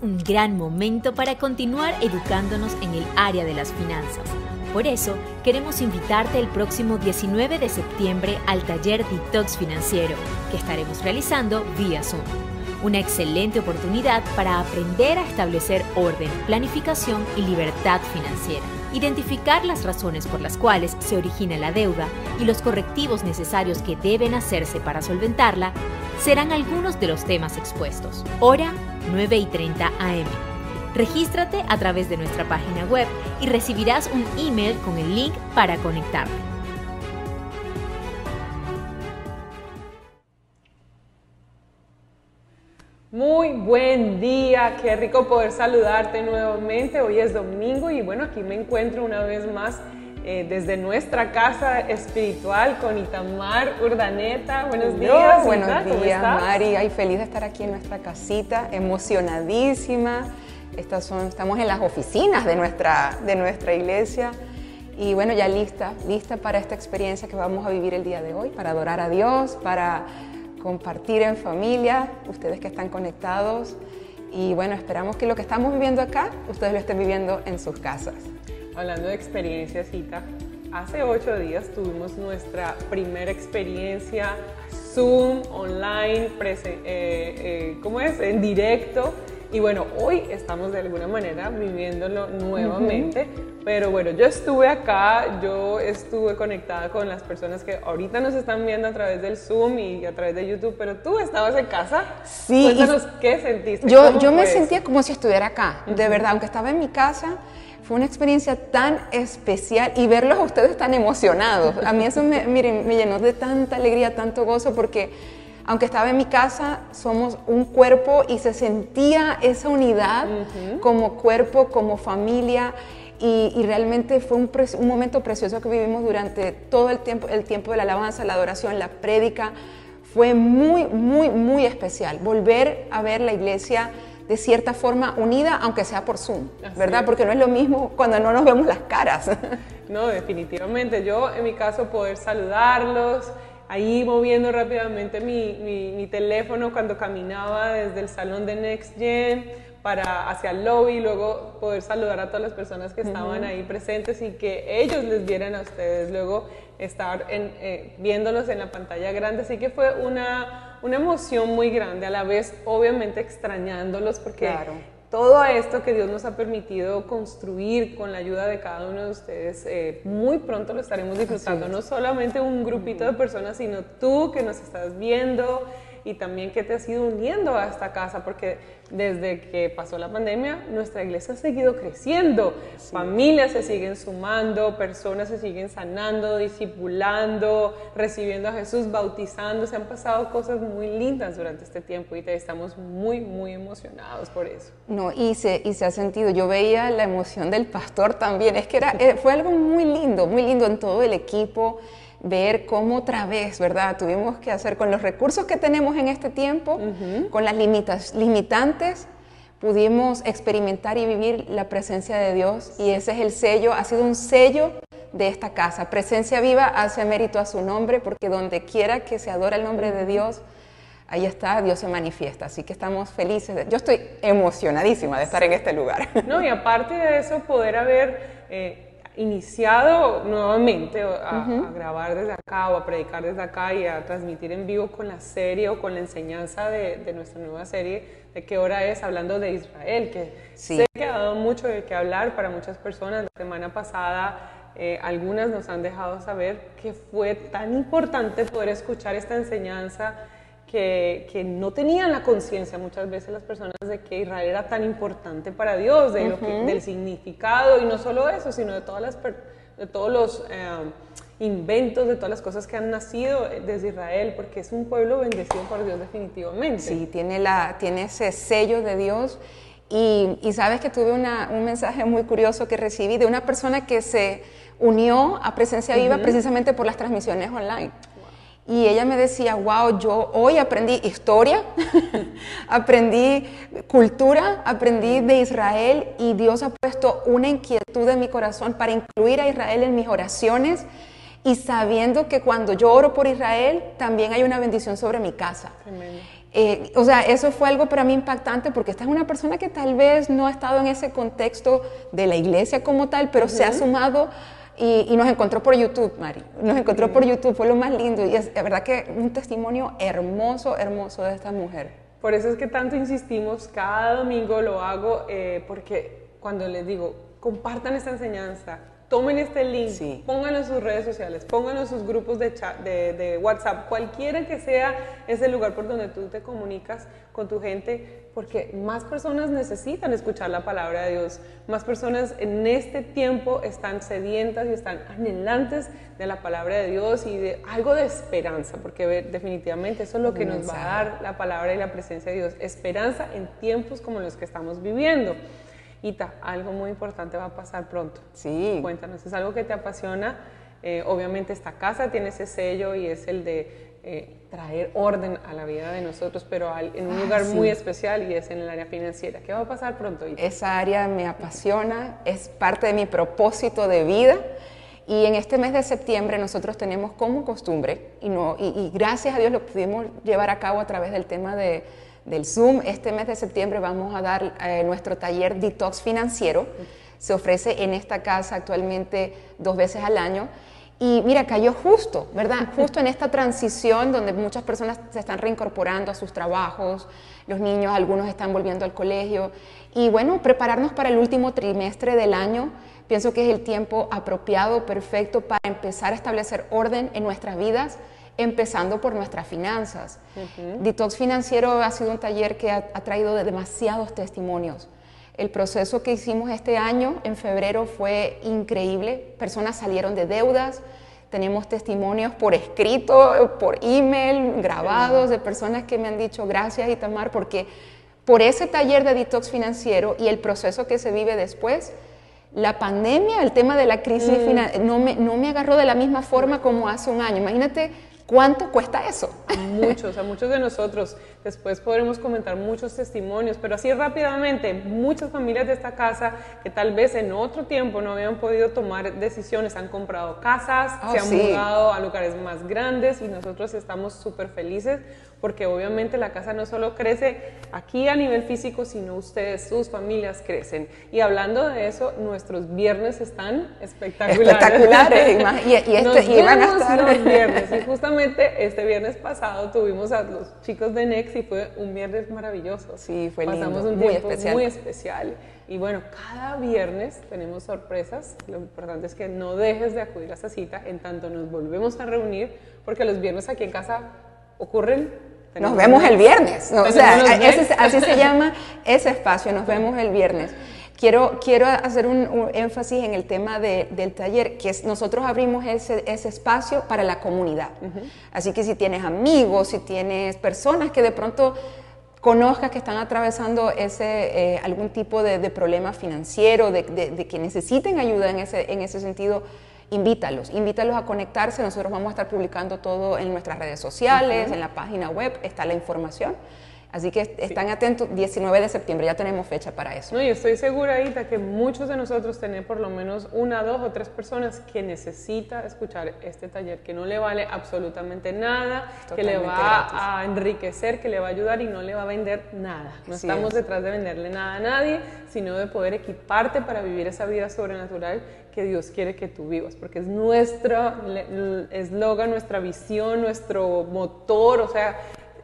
un gran momento para continuar educándonos en el área de las finanzas. Por eso, queremos invitarte el próximo 19 de septiembre al taller Detox Financiero, que estaremos realizando vía Zoom. Una excelente oportunidad para aprender a establecer orden, planificación y libertad financiera. Identificar las razones por las cuales se origina la deuda y los correctivos necesarios que deben hacerse para solventarla serán algunos de los temas expuestos. Hora 9 y 30 am. Regístrate a través de nuestra página web y recibirás un email con el link para conectarte. Muy buen día, qué rico poder saludarte nuevamente. Hoy es domingo y bueno, aquí me encuentro una vez más eh, desde nuestra casa espiritual con Itamar Urdaneta. Buenos días. buenos días, Mari. Ay, feliz de estar aquí en nuestra casita, emocionadísima. Estas son, estamos en las oficinas de nuestra, de nuestra iglesia y bueno, ya lista, lista para esta experiencia que vamos a vivir el día de hoy, para adorar a Dios, para compartir en familia, ustedes que están conectados. Y bueno, esperamos que lo que estamos viviendo acá, ustedes lo estén viviendo en sus casas. Hablando de experiencias, Cita, hace ocho días tuvimos nuestra primera experiencia Zoom, online, eh, eh, ¿cómo es? En directo. Y bueno, hoy estamos de alguna manera viviéndolo nuevamente. Pero bueno, yo estuve acá, yo estuve conectada con las personas que ahorita nos están viendo a través del Zoom y a través de YouTube, pero tú estabas en casa. Sí. Cuéntanos qué sentiste. Yo, yo me sentía como si estuviera acá, de verdad, aunque estaba en mi casa. Fue una experiencia tan especial y verlos a ustedes tan emocionados. A mí eso me, miren, me llenó de tanta alegría, tanto gozo, porque aunque estaba en mi casa, somos un cuerpo y se sentía esa unidad como cuerpo, como familia. Y, realmente fue un, momento precioso que vivimos durante todo el tiempo, el tiempo de la alabanza, la adoración, la prédica. Fue muy, muy, muy especial volver a ver la iglesia de cierta forma unida, aunque sea por Zoom, ¿verdad? Porque no es lo mismo cuando no nos vemos las caras. No, definitivamente. Yo, en mi caso, poder saludarlos, ahí moviendo rápidamente mi, mi, teléfono cuando caminaba desde el salón de Next Gen para hacia el lobby, luego poder saludar a todas las personas que estaban ahí presentes y que ellos les vieran a ustedes, luego estar en, eh, viéndolos en la pantalla grande. Así que fue una, una emoción muy grande, a la vez obviamente extrañándolos porque todo esto que Dios nos ha permitido construir con la ayuda de cada uno de ustedes, eh, muy pronto lo estaremos disfrutando. No solamente un grupito de personas, sino tú que nos estás viendo y también que te has ido uniendo a esta casa, porque desde que pasó la pandemia, nuestra iglesia ha seguido creciendo, familias se siguen sumando, personas se siguen sanando, discipulando, recibiendo a Jesús, bautizando, se han pasado cosas muy lindas durante este tiempo y te estamos muy, muy emocionados por eso. No, y se, y se ha sentido, yo veía la emoción del pastor también, es que era, eh, fue algo muy lindo, muy lindo en todo el equipo ver cómo otra vez, ¿verdad? Tuvimos que hacer con los recursos que tenemos en este tiempo, con las limitas, limitantes, pudimos experimentar y vivir la presencia de Dios y ese es el sello, ha sido un sello de esta casa. Presencia viva hace mérito a su nombre porque donde quiera que se adora el nombre de Dios, ahí está, Dios se manifiesta. Así que estamos felices. Yo estoy emocionadísima de estar en este lugar. No, y aparte de eso, poder haber... Eh, iniciado nuevamente a, grabar desde acá o a predicar desde acá y a transmitir en vivo con la serie o con la enseñanza de, nuestra nueva serie de qué hora es hablando de Israel, que sé que ha dado mucho de qué hablar para muchas personas. La semana pasada eh, algunas nos han dejado saber que fue tan importante poder escuchar esta enseñanza que, no tenían la conciencia muchas veces las personas de que Israel era tan importante para Dios, de lo del significado, y no solo eso, sino de, todas las, de todos los eh, inventos, de todas las cosas que han nacido desde Israel, porque es un pueblo bendecido por Dios definitivamente. Sí, tiene, la, tiene ese sello de Dios. Y, sabes que tuve un mensaje muy curioso que recibí de una persona que se unió a Presencia Viva precisamente por las transmisiones online. Y ella me decía, wow, yo hoy aprendí historia, aprendí cultura, aprendí de Israel y Dios ha puesto una inquietud en mi corazón para incluir a Israel en mis oraciones y sabiendo que cuando yo oro por Israel también hay una bendición sobre mi casa. Eh, o sea, eso fue algo para mí impactante porque esta es una persona que tal vez no ha estado en ese contexto de la iglesia como tal, pero se ha sumado y, nos encontró por YouTube, Mari. Nos encontró por YouTube, fue lo más lindo. Y es la verdad que un testimonio hermoso, hermoso de esta mujer. Por eso es que tanto insistimos, cada domingo lo hago, eh, porque cuando les digo, compartan esta enseñanza, tomen este link, pónganlo en sus redes sociales, pónganlo en sus grupos de, chat, de, WhatsApp, cualquiera que sea ese lugar por donde tú te comunicas con tu gente, porque más personas necesitan escuchar la palabra de Dios, más personas en este tiempo están sedientas y están anhelantes de la palabra de Dios y de algo de esperanza, porque definitivamente eso es lo que nos va a dar la palabra y la presencia de Dios, esperanza en tiempos como los que estamos viviendo. Ita, algo muy importante va a pasar pronto. Sí. Cuéntanos, es algo que te apasiona. Eh, obviamente esta casa tiene ese sello y es el de eh, traer orden a la vida de nosotros, pero en un lugar muy especial y es en el área financiera. ¿Qué va a pasar pronto? Ita? Esa área me apasiona, es parte de mi propósito de vida. Y en este mes de septiembre nosotros tenemos como costumbre, y, no, y gracias a Dios lo pudimos llevar a cabo a través del tema de, del Zoom. Este mes de septiembre vamos a dar eh, nuestro taller Detox Financiero. Se ofrece en esta casa actualmente dos veces al año. Y mira, cayó justo, ¿verdad? Justo en esta transición donde muchas personas se están reincorporando a sus trabajos, los niños, algunos están volviendo al colegio. Y bueno, prepararnos para el último trimestre del año, pienso que es el tiempo apropiado, perfecto para empezar a establecer orden en nuestras vidas empezando por nuestras finanzas. Detox Financiero ha sido un taller que ha, traído demasiados testimonios. El proceso que hicimos este año, en febrero, fue increíble. Personas salieron de deudas, tenemos testimonios por escrito, por email, grabados de personas que me han dicho gracias Itamar porque por ese taller de detox financiero y el proceso que se vive después, la pandemia, el tema de la crisis mm. no, me, no me agarró de la misma forma como hace un año. Imagínate ¿Cuánto cuesta eso? Muchos, a muchos de nosotros. Después podremos comentar muchos testimonios, pero así rápidamente, muchas familias de esta casa que tal vez en otro tiempo no habían podido tomar decisiones, han comprado casas, oh, se han mudado a lugares más grandes y nosotros estamos súper felices porque obviamente la casa no solo crece aquí a nivel físico, sino ustedes, sus familias crecen. Y hablando de eso, nuestros viernes están espectaculares. Espectaculares. y, y, este, y van a estar... los viernes. Y justamente este viernes pasado tuvimos a los chicos de Next y fue un viernes maravilloso. Sí, fue lindo. Pasamos un muy especial. muy especial. Y bueno, cada viernes tenemos sorpresas. Lo importante es que no dejes de acudir a esa cita en tanto nos volvemos a reunir, porque los viernes aquí en casa ocurren nos vemos el viernes. O sea, así se llama ese espacio, nos vemos el viernes. Quiero, quiero hacer un, énfasis en el tema del taller, que es, nosotros abrimos ese, ese espacio para la comunidad. Así que si tienes amigos, si tienes personas que de pronto conozcas que están atravesando ese, eh, algún tipo de, problema financiero, de, de, que necesiten ayuda en ese, en ese sentido, invítalos, invítalos a conectarse. Nosotros vamos a estar publicando todo en nuestras redes sociales, en la página web, está la información. Así que están atentos, 19 de septiembre, ya tenemos fecha para eso. No, y estoy segura, Ita, que muchos de nosotros tenemos por lo menos una, dos o tres personas que necesita escuchar este taller, que no le vale absolutamente nada, que le va a enriquecer, que le va a ayudar y no le va a vender nada. No estamos detrás de venderle nada a nadie, sino de poder equiparte para vivir esa vida sobrenatural que Dios quiere que tú vivas, porque es nuestro eslogan, nuestra visión, nuestro motor, o sea,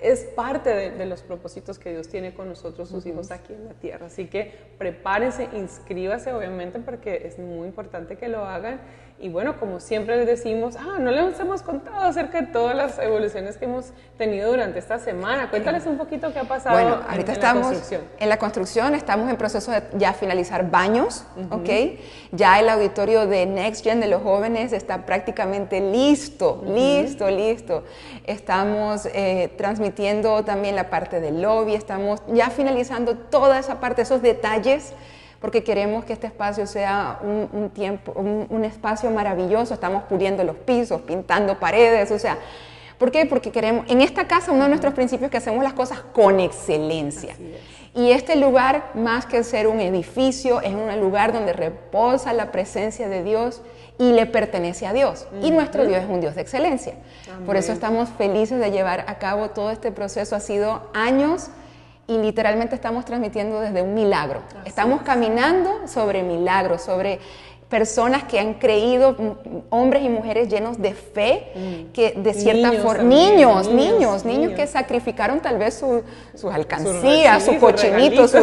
es parte de, los propósitos que Dios tiene con nosotros, sus hijos aquí en la tierra. Así que prepárense, inscríbase obviamente porque es muy importante que lo hagan y bueno, como siempre les decimos, ah, no les hemos contado acerca de todas las evoluciones que hemos tenido durante esta semana. Cuéntales un poquito qué ha pasado bueno, ahorita estamos la construcción. En la construcción estamos en proceso de ya finalizar baños, ¿ok? Ya el auditorio de Next Gen de los jóvenes está prácticamente listo, listo, listo. Estamos eh, transmitiendo también la parte del lobby, estamos ya finalizando toda esa parte, esos detalles porque queremos que este espacio sea un, tiempo, un, espacio maravilloso. Estamos puliendo los pisos, pintando paredes, o sea, ¿por qué? Porque queremos, en esta casa uno de nuestros principios es que hacemos las cosas con excelencia. Y este lugar, más que ser un edificio, es un lugar donde reposa la presencia de Dios y le pertenece a Dios. Y nuestro Dios es un Dios de excelencia. Por eso estamos felices de llevar a cabo todo este proceso. Ha sido años y literalmente estamos transmitiendo desde un milagro. Estamos caminando sobre milagros, sobre personas que han creído, hombres y mujeres llenos de fe, mm. que de cierta forma, niños, niños, niños, que sacrificaron tal vez sus alcancías, sus cochinitos,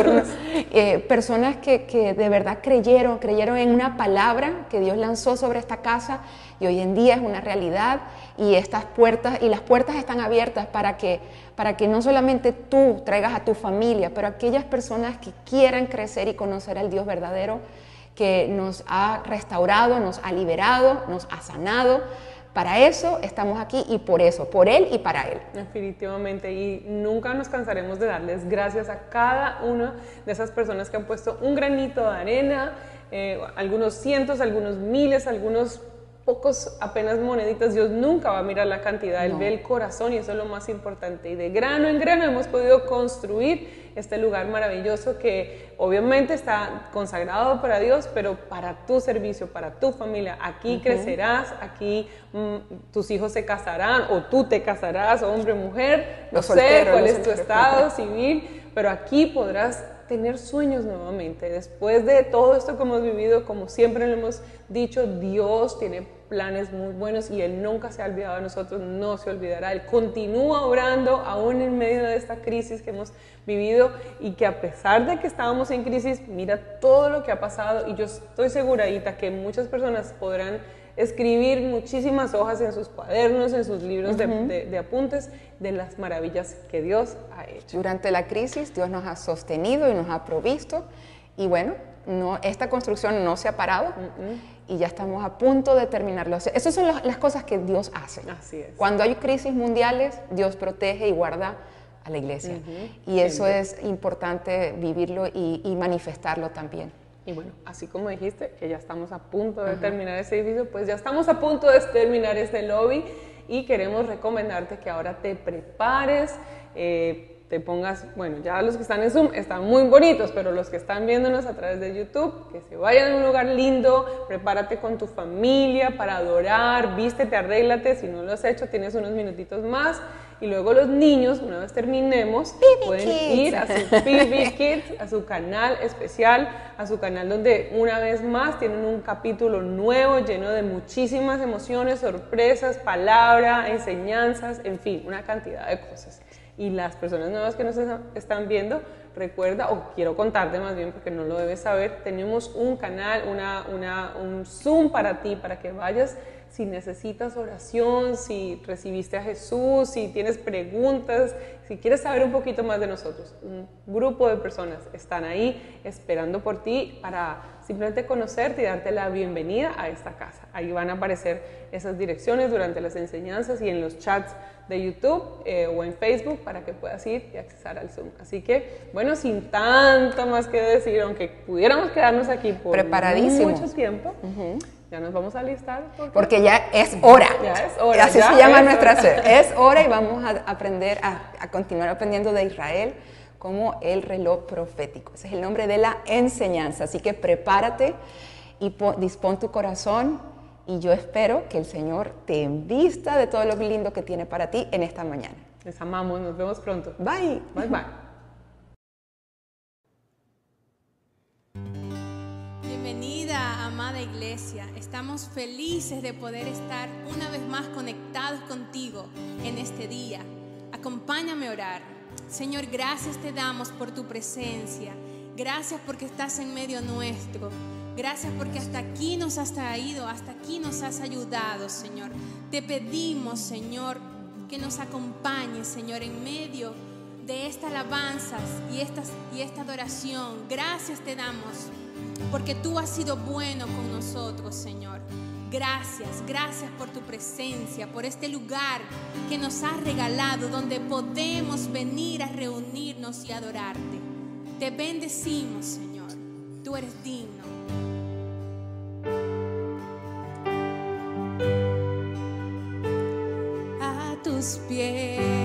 eh, personas que, que, de verdad creyeron, creyeron en una palabra que Dios lanzó sobre esta casa y hoy en día es una realidad y estas puertas, y las puertas están abiertas para que, para que no solamente tú traigas a tu familia, pero aquellas personas que quieran crecer y conocer al Dios verdadero, que nos ha restaurado, nos ha liberado, nos ha sanado. Para eso estamos aquí y por eso, por Él y para Él. Definitivamente, y nunca nos cansaremos de darles gracias a cada una de esas personas que han puesto un granito de arena, eh, algunos cientos, algunos miles, algunos pocos apenas moneditas, Dios nunca va a mirar la cantidad, Él ve el corazón y eso es lo más importante. Y de grano en grano hemos podido construir este lugar maravilloso que obviamente está consagrado para Dios, pero para tu servicio, para tu familia. Aquí crecerás, aquí mm, tus hijos se casarán o tú te casarás, hombre mujer, no sé cuál es tu estado civil, pero aquí podrás tener sueños nuevamente. Después de todo esto que hemos vivido, como siempre lo hemos dicho, Dios tiene planes muy buenos y Él nunca se ha olvidado de nosotros, no se olvidará. Él continúa obrando aún en medio de esta crisis que hemos vivido y que a pesar de que estábamos en crisis, mira todo lo que ha pasado y yo estoy segura, Ita, que muchas personas podrán escribir muchísimas hojas en sus cuadernos, en sus libros de, apuntes de las maravillas que Dios ha hecho. Durante la crisis Dios nos ha sostenido y nos ha provisto y bueno, no, esta construcción no se ha parado y ya estamos a punto de terminarlo. Esas son las, cosas que Dios hace. Así es. Cuando hay crisis mundiales, Dios protege y guarda a la iglesia. Y eso es importante vivirlo y, manifestarlo también. Y bueno, así como dijiste, que ya estamos a punto de terminar ese edificio, pues ya estamos a punto de terminar este lobby y queremos recomendarte que ahora te prepares. Eh, te pongas, bueno, ya los que están en Zoom están muy bonitos, pero los que están viéndonos a través de YouTube, que se vayan a un lugar lindo, prepárate con tu familia para adorar, vístete, arréglate, si no lo has hecho tienes unos minutitos más y luego los niños, una vez terminemos, pueden ir a su PB Kids, a su canal especial, a su canal donde una vez más tienen un capítulo nuevo lleno de muchísimas emociones, sorpresas, palabra, enseñanzas, en fin, una cantidad de cosas y las personas nuevas que nos están viendo, recuerda, o quiero contarte más bien porque no lo debes saber, tenemos un canal, una, una, un Zoom para ti, para que vayas si necesitas oración, si recibiste a Jesús, si tienes preguntas, si quieres saber un poquito más de nosotros. Un grupo de personas están ahí esperando por ti para simplemente conocerte y darte la bienvenida a esta casa. Ahí van a aparecer esas direcciones durante las enseñanzas y en los chats de YouTube eh, o en Facebook para que puedas ir y accesar al Zoom. Así que, bueno, sin tanto más que decir, aunque pudiéramos quedarnos aquí por mucho tiempo, ya nos vamos a listar. Porque, ya es hora. Ya es hora. Así se llama nuestra ser. Es hora y vamos a aprender, a, a continuar aprendiendo de Israel como el reloj profético. Ese es el nombre de la enseñanza. Así que prepárate y dispón tu corazón y yo espero que el Señor te envista de todo lo lindo que tiene para ti en esta mañana. Les amamos, nos vemos pronto. Bye. Bye bye. Bienvenida, amada iglesia. Estamos felices de poder estar una vez más conectados contigo en este día. Acompáñame a orar. Señor, gracias te damos por tu presencia. Gracias porque estás en medio nuestro. Gracias porque hasta aquí nos has traído, hasta aquí nos has ayudado, Señor. Te pedimos, Señor, que nos acompañes, Señor, en medio de estas alabanzas y, y esta adoración. Gracias te damos porque tú has sido bueno con nosotros, Señor. Gracias, gracias por tu presencia, por este lugar que nos has regalado, donde podemos venir a reunirnos y adorarte. Te bendecimos, Señor. Tú eres digno. tus pies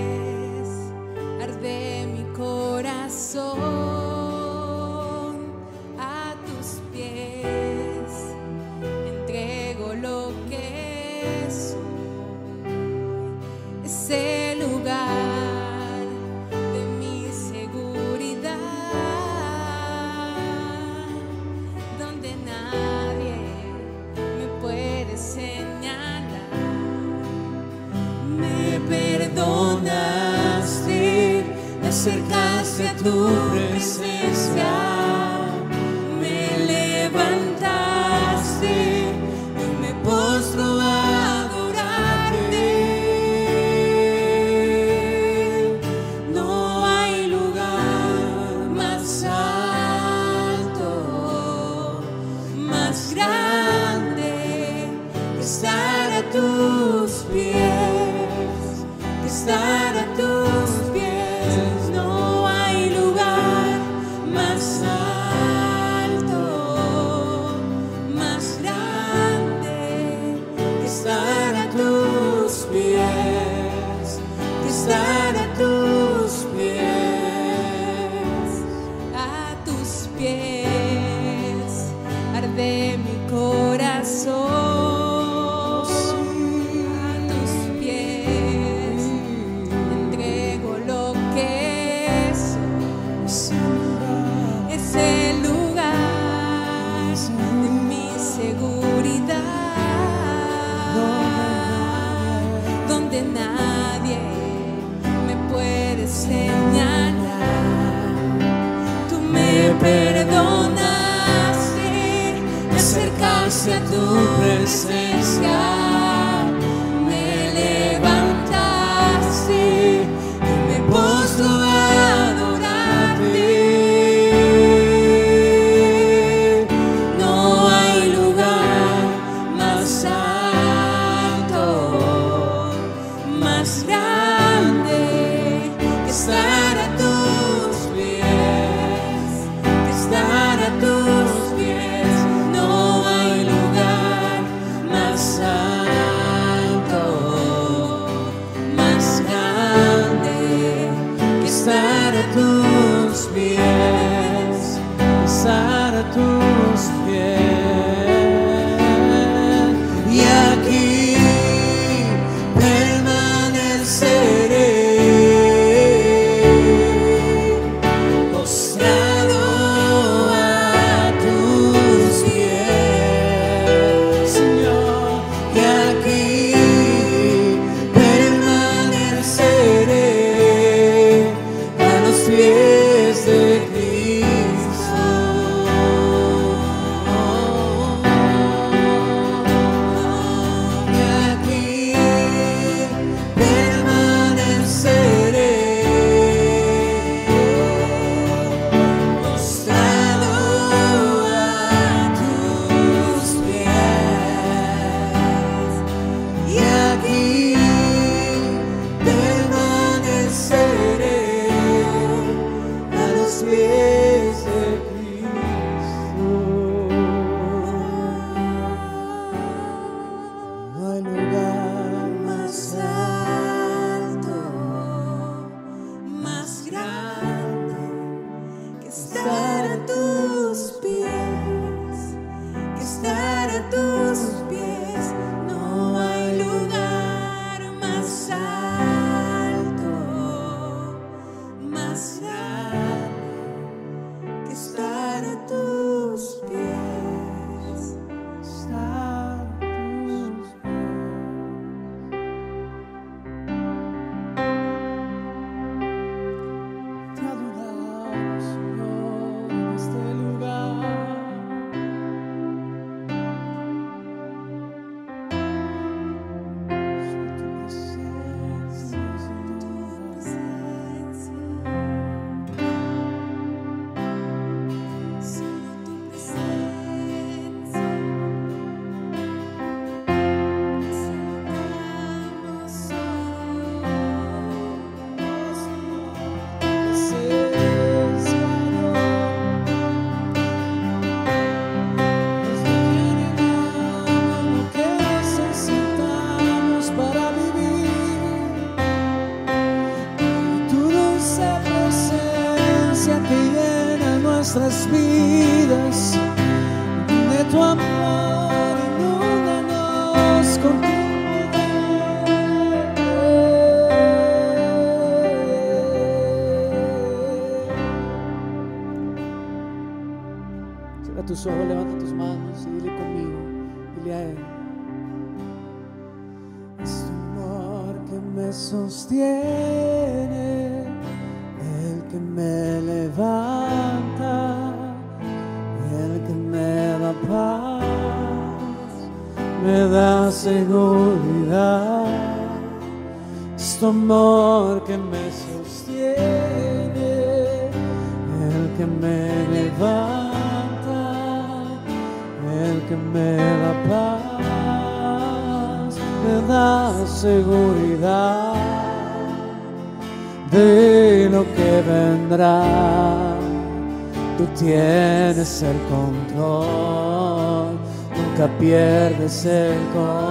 el control, nunca pierdes el control.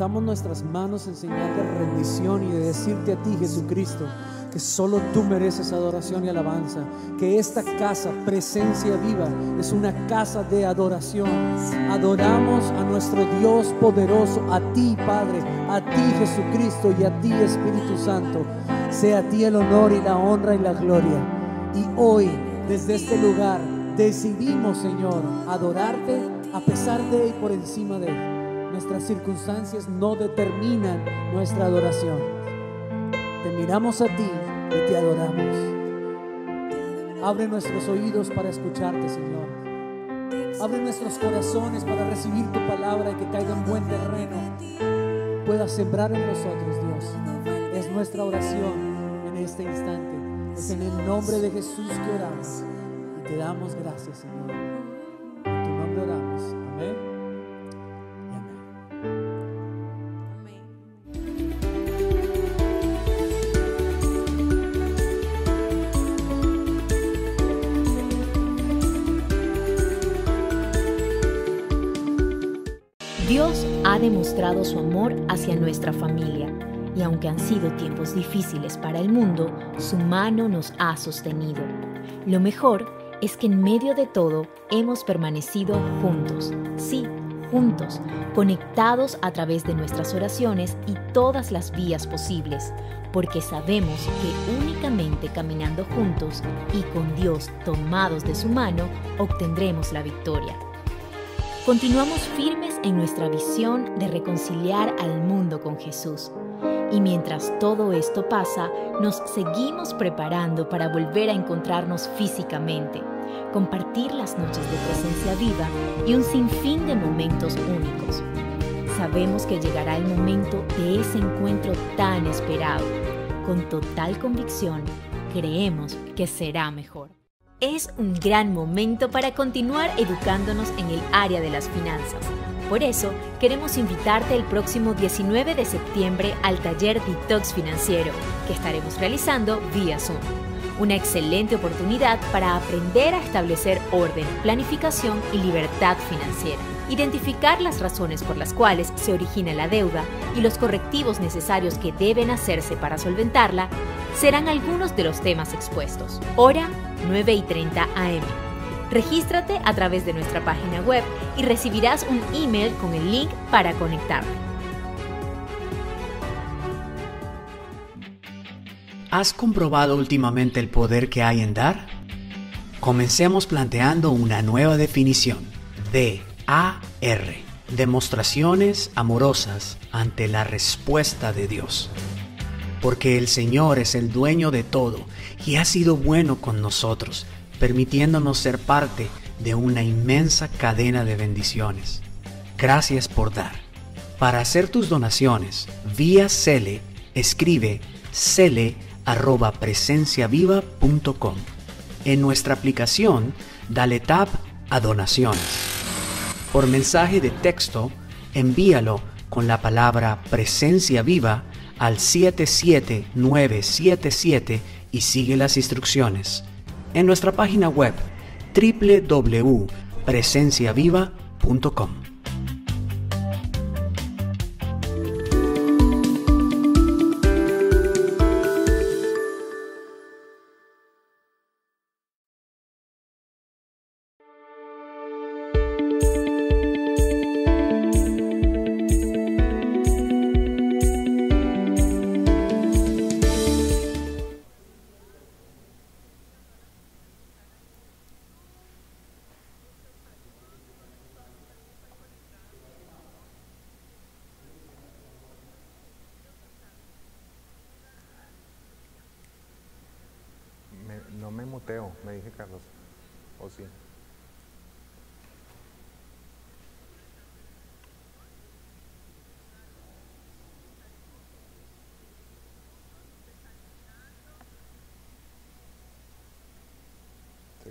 Levantamos nuestras manos en señal de rendición y de decirte a ti, Jesucristo, que solo tú mereces adoración y alabanza, que esta casa, presencia viva, es una casa de adoración. Adoramos a nuestro Dios poderoso, a ti, Padre, a ti, Jesucristo, y a ti, Espíritu Santo. Sea a ti el honor y la honra y la gloria. Y hoy, desde este lugar, decidimos, Señor, adorarte a pesar de y por encima de. Nuestras circunstancias no determinan nuestra adoración. Te miramos a ti y te adoramos. Abre nuestros oídos para escucharte, Señor. Abre nuestros corazones para recibir tu palabra y que caiga en buen terreno. Pueda sembrar en nosotros, Dios. Es nuestra oración en este instante. Es en el nombre de Jesús que oramos. Y te damos gracias, Señor. Su amor hacia nuestra familia y aunque han sido tiempos difíciles para el mundo, su mano nos ha sostenido. Lo mejor es que en medio de todo hemos permanecido juntos, sí, juntos, conectados a través de nuestras oraciones y todas las vías posibles, porque sabemos que únicamente caminando juntos y con Dios tomados de su mano obtendremos la victoria. Continuamos firmes en nuestra visión de reconciliar al mundo con Jesús. Y mientras todo esto pasa, nos seguimos preparando para volver a encontrarnos físicamente, compartir las noches de presencia viva y un sinfín de momentos únicos. Sabemos que llegará el momento de ese encuentro tan esperado. Con total convicción, creemos que será mejor. Es un gran momento para continuar educándonos en el área de las finanzas. Por eso, queremos invitarte el próximo 19 de septiembre al taller Detox Financiero, que estaremos realizando vía Zoom. Una excelente oportunidad para aprender a establecer orden, planificación y libertad financiera. Identificar las razones por las cuales se origina la deuda y los correctivos necesarios que deben hacerse para solventarla serán algunos de los temas expuestos. Hora 9 y 30 am. Regístrate a través de nuestra página web y recibirás un email con el link para conectarte. ¿Has comprobado últimamente el poder que hay en dar? Comencemos planteando una nueva definición. D-A-R. Demostraciones amorosas ante la respuesta de Dios. Porque el Señor es el dueño de todo y ha sido bueno con nosotros, permitiéndonos ser parte de una inmensa cadena de bendiciones. Gracias por dar. Para hacer tus donaciones vía Cele, escribe cele arroba presenciaviva.com. En nuestra aplicación, dale tap a donaciones. Por mensaje de texto, envíalo con la palabra presencia viva al 77977 y sigue las instrucciones. En nuestra página web www.presenciaviva.com.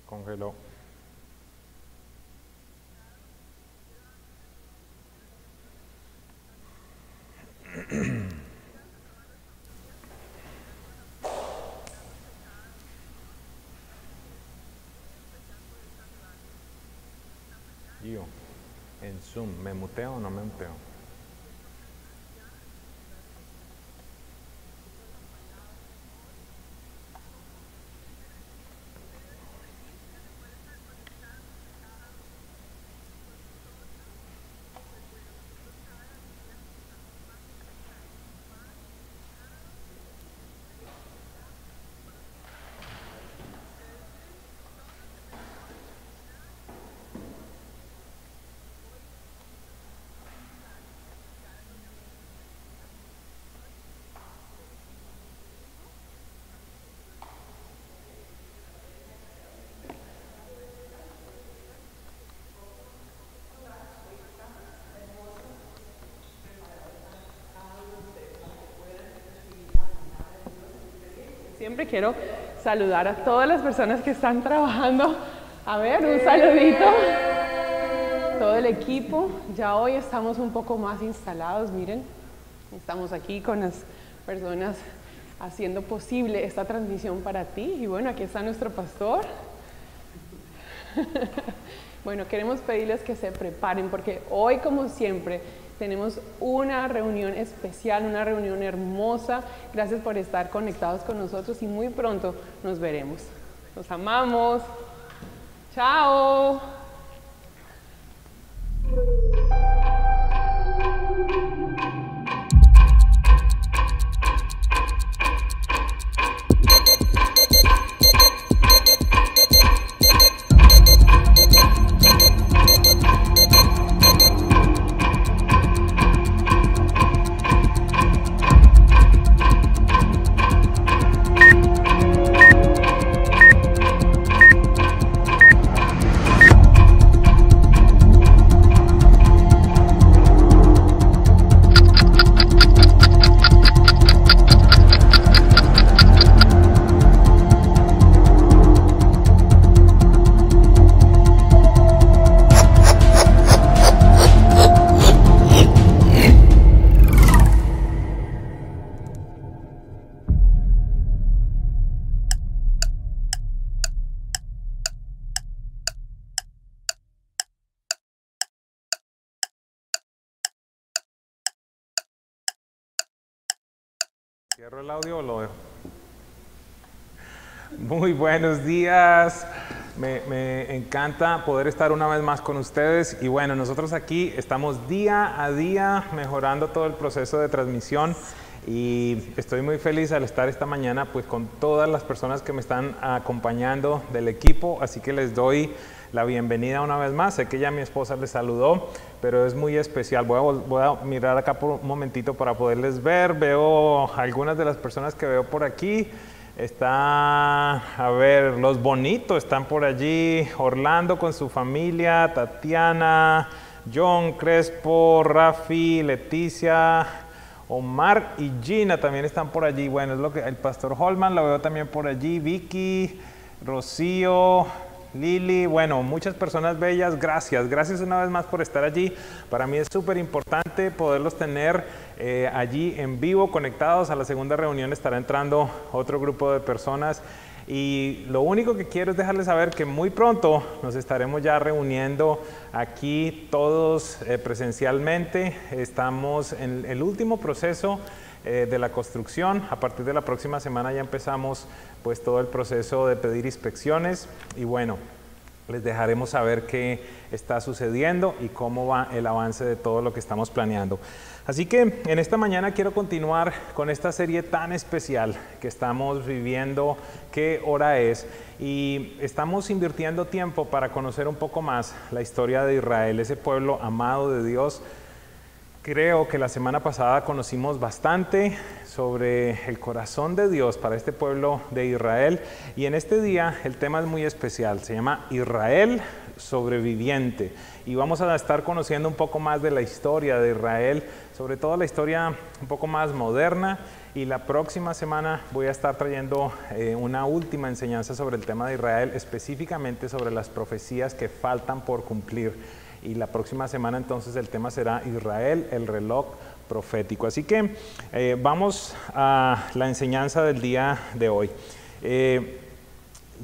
congeló. Yo, en Zoom, ¿me muteo o no me muteo? Siempre quiero saludar a todas las personas que están trabajando. A ver, un saludito. Todo el equipo. Ya hoy estamos un poco más instalados, miren. Estamos aquí con las personas haciendo posible esta transmisión para ti. Y bueno, aquí está nuestro pastor. Bueno, queremos pedirles que se preparen porque hoy, como siempre, tenemos una reunión especial, una reunión hermosa. Gracias por estar conectados con nosotros y muy pronto nos veremos. Los amamos. Chao. ¿Cierro el audio o lo dejo? Muy buenos días. Me encanta poder estar una vez más con ustedes. Y bueno, nosotros aquí estamos día a día mejorando todo el proceso de transmisión. Y estoy muy feliz al estar esta mañana pues con todas las personas que me están acompañando del equipo. Así que les doy la bienvenida una vez más. Sé que ya mi esposa les saludó, pero es muy especial. Voy a, voy a mirar acá por un momentito para poderles ver. Veo algunas de las personas que veo por aquí. Está, a ver, los bonitos están por allí. Orlando con su familia, Tatiana, John Crespo, Rafi, Leticia, Omar y Gina también están por allí. Bueno, es lo que el pastor Holman lo veo también por allí. Vicky, Rocío, Lili, bueno, muchas personas bellas, gracias, gracias una vez más por estar allí. Para mí es súper importante poderlos tener eh, allí en vivo, conectados. A la segunda reunión estará entrando otro grupo de personas. Y lo único que quiero es dejarles saber que muy pronto nos estaremos ya reuniendo aquí todos eh, presencialmente. Estamos en el último proceso eh, de la construcción. A partir de la próxima semana ya empezamos pues todo el proceso de pedir inspecciones y bueno, les dejaremos saber qué está sucediendo y cómo va el avance de todo lo que estamos planeando. Así que en esta mañana quiero continuar con esta serie tan especial que estamos viviendo, qué hora es, y estamos invirtiendo tiempo para conocer un poco más la historia de Israel, ese pueblo amado de Dios. Creo que la semana pasada conocimos bastante sobre el corazón de Dios para este pueblo de Israel y en este día el tema es muy especial, se llama Israel, sobreviviente. Y vamos a estar conociendo un poco más de la historia de Israel, sobre todo la historia un poco más moderna. Y la próxima semana voy a estar trayendo eh, una última enseñanza sobre el tema de Israel, específicamente sobre las profecías que faltan por cumplir. Y la próxima semana entonces el tema será Israel, el reloj profético. Así que eh, vamos a la enseñanza del día de hoy. Eh,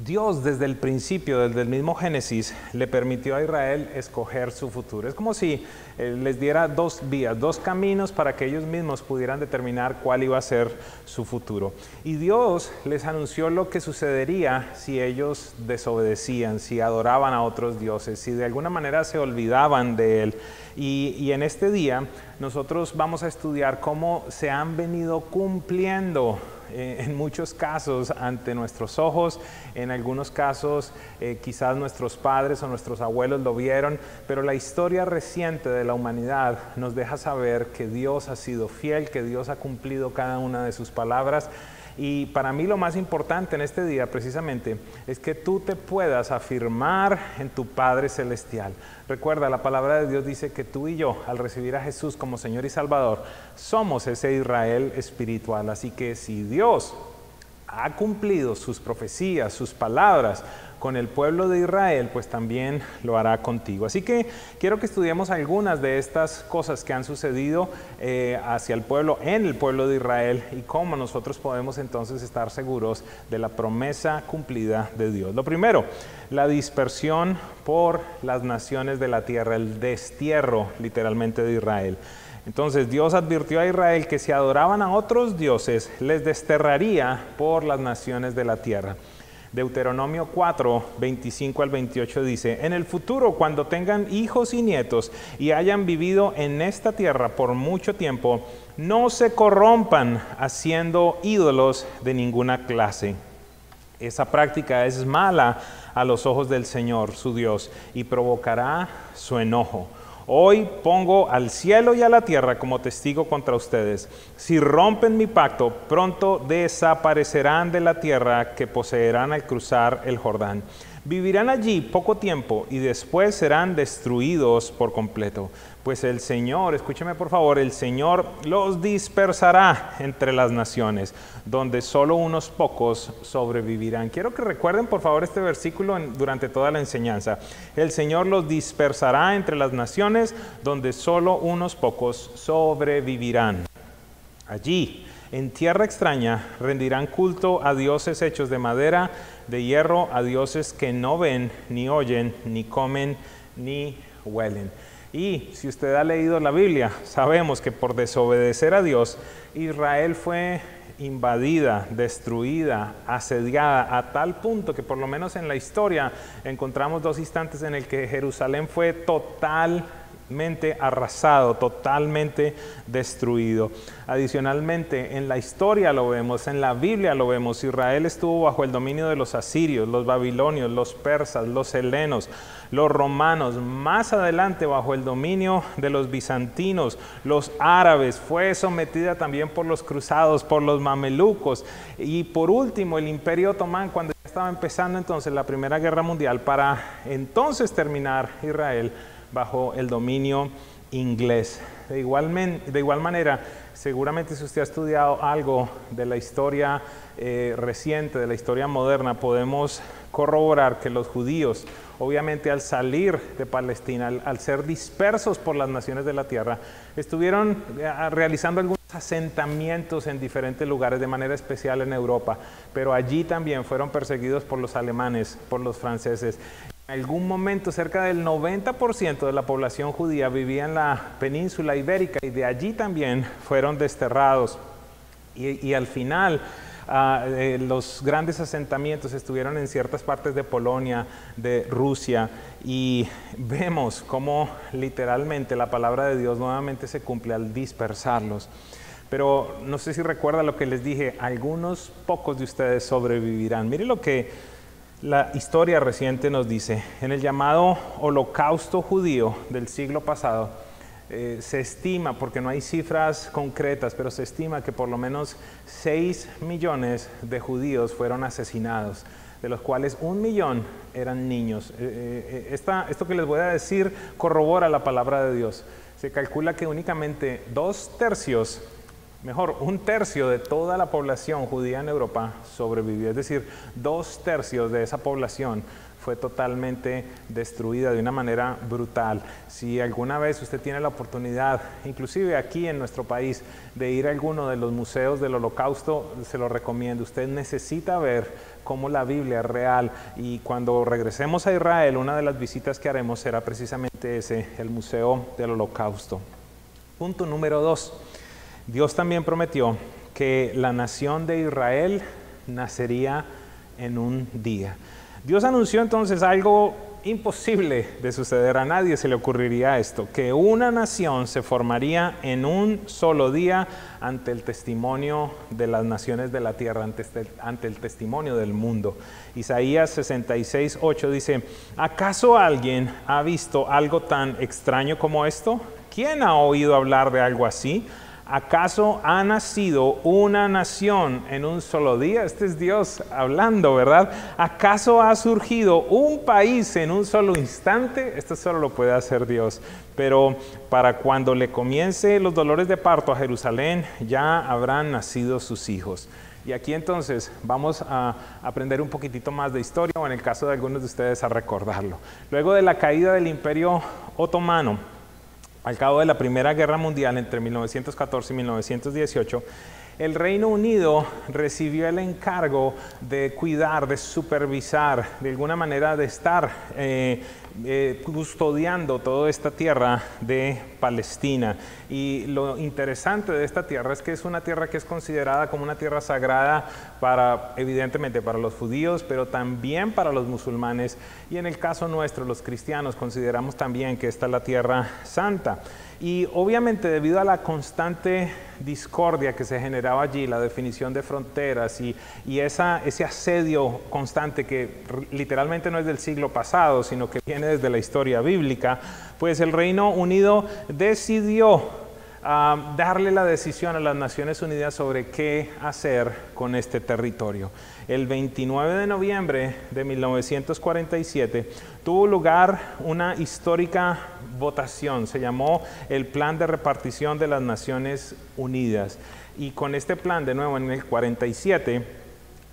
Dios desde el principio, desde el mismo Génesis, le permitió a Israel escoger su futuro. Es como si eh, les diera dos vías, dos caminos para que ellos mismos pudieran determinar cuál iba a ser su futuro. Y Dios les anunció lo que sucedería si ellos desobedecían, si adoraban a otros dioses, si de alguna manera se olvidaban de Él. Y, y en este día nosotros vamos a estudiar cómo se han venido cumpliendo eh, en muchos casos ante nuestros ojos, en algunos casos eh, quizás nuestros padres o nuestros abuelos lo vieron, pero la historia reciente de la humanidad nos deja saber que Dios ha sido fiel, que Dios ha cumplido cada una de sus palabras. Y para mí lo más importante en este día precisamente es que tú te puedas afirmar en tu Padre Celestial. Recuerda, la palabra de Dios dice que tú y yo, al recibir a Jesús como Señor y Salvador, somos ese Israel espiritual. Así que si Dios ha cumplido sus profecías, sus palabras con el pueblo de Israel, pues también lo hará contigo. Así que quiero que estudiemos algunas de estas cosas que han sucedido eh, hacia el pueblo, en el pueblo de Israel, y cómo nosotros podemos entonces estar seguros de la promesa cumplida de Dios. Lo primero, la dispersión por las naciones de la tierra, el destierro literalmente de Israel. Entonces Dios advirtió a Israel que si adoraban a otros dioses, les desterraría por las naciones de la tierra. Deuteronomio 4, 25 al 28 dice, en el futuro, cuando tengan hijos y nietos y hayan vivido en esta tierra por mucho tiempo, no se corrompan haciendo ídolos de ninguna clase. Esa práctica es mala a los ojos del Señor, su Dios, y provocará su enojo. Hoy pongo al cielo y a la tierra como testigo contra ustedes. Si rompen mi pacto, pronto desaparecerán de la tierra que poseerán al cruzar el Jordán. Vivirán allí poco tiempo y después serán destruidos por completo. Pues el Señor, escúcheme por favor, el Señor los dispersará entre las naciones, donde solo unos pocos sobrevivirán. Quiero que recuerden por favor este versículo durante toda la enseñanza. El Señor los dispersará entre las naciones, donde solo unos pocos sobrevivirán. Allí, en tierra extraña, rendirán culto a dioses hechos de madera, de hierro, a dioses que no ven, ni oyen, ni comen, ni huelen. Y si usted ha leído la Biblia, sabemos que por desobedecer a Dios, Israel fue invadida, destruida, asediada, a tal punto que por lo menos en la historia encontramos dos instantes en el que Jerusalén fue arrasado, totalmente destruido. Adicionalmente, en la historia lo vemos, en la Biblia lo vemos, Israel estuvo bajo el dominio de los asirios, los babilonios, los persas, los helenos, los romanos, más adelante bajo el dominio de los bizantinos, los árabes, fue sometida también por los cruzados, por los mamelucos. Y por último el imperio otomán cuando estaba empezando entonces la Primera Guerra Mundial para entonces terminar Israel bajo el dominio inglés. De igual, de igual manera, seguramente si usted ha estudiado algo de la historia eh, reciente, de la historia moderna, podemos corroborar que los judíos, obviamente al salir de Palestina, al, ser dispersos por las naciones de la tierra, estuvieron eh, realizando algunos asentamientos en diferentes lugares, de manera especial en Europa, pero allí también fueron perseguidos por los alemanes, por los franceses. En algún momento cerca del 90% de la población judía vivía en la península ibérica y de allí también fueron desterrados. Y al final ah, eh, los grandes asentamientos estuvieron en ciertas partes de Polonia, de Rusia, y vemos cómo literalmente la palabra de Dios nuevamente se cumple al dispersarlos. Pero no sé si recuerda lo que les dije, algunos pocos de ustedes sobrevivirán. Mire lo que la historia reciente nos dice, en el llamado holocausto judío del siglo pasado, eh, se estima, porque no hay cifras concretas, pero se estima que por lo menos 6 millones de judíos fueron asesinados. de los cuales un millón eran niños. Eh, eh, esto que les voy a decir corrobora la palabra de Dios. Se calcula que únicamente dos tercios, mejor, un tercio de toda la población judía en Europa sobrevivió. Es decir, dos tercios de esa población fue totalmente destruida de una manera brutal. Si alguna vez usted tiene la oportunidad, inclusive aquí en nuestro país, de ir a alguno de los museos del holocausto, se lo recomiendo. Usted necesita ver cómo la Biblia es real y cuando regresemos a Israel, una de las visitas que haremos será precisamente ese, el Museo del Holocausto. Punto número dos. Dios también prometió que la nación de Israel nacería en un día. Dios anunció entonces algo imposible de suceder. A nadie se le ocurriría esto, que una nación se formaría en un solo día ante el testimonio de las naciones de la tierra, ante, este- el testimonio del mundo. Isaías 66, 8 dice, ¿acaso alguien ha visto algo tan extraño como esto? ¿Quién ha oído hablar de algo así? ¿Acaso ha nacido una nación en un solo día? Este es Dios hablando, ¿verdad? ¿Acaso ha surgido un país en un solo instante? Esto solo lo puede hacer Dios. Pero para cuando le comience los dolores de parto a Jerusalén, ya habrán nacido sus hijos. Y aquí entonces vamos a aprender un poquitito más de historia, o en el caso de algunos de ustedes a recordarlo. Luego de la caída del imperio otomano, al cabo de la Primera Guerra Mundial entre 1914 y 1918, el Reino Unido recibió el encargo de cuidar, de supervisar, de alguna manera de estar eh, eh, custodiando toda esta tierra de Palestina. Y lo interesante de esta tierra es que es una tierra que es considerada como una tierra sagrada para, evidentemente, para los judíos, pero también para los musulmanes. Y en el caso nuestro, los cristianos, consideramos también que esta es la tierra santa. Y obviamente debido a la constante discordia que se generaba allí, la definición de fronteras y, y esa, ese asedio constante que literalmente no es del siglo pasado, sino que viene desde la historia bíblica, pues el Reino Unido decidió ah, darle la decisión a las Naciones Unidas sobre qué hacer con este territorio. El 29 de noviembre de 1947 tuvo lugar una histórica votación, se llamó el Plan de Repartición de las Naciones Unidas. Y con este plan, de nuevo en el 47,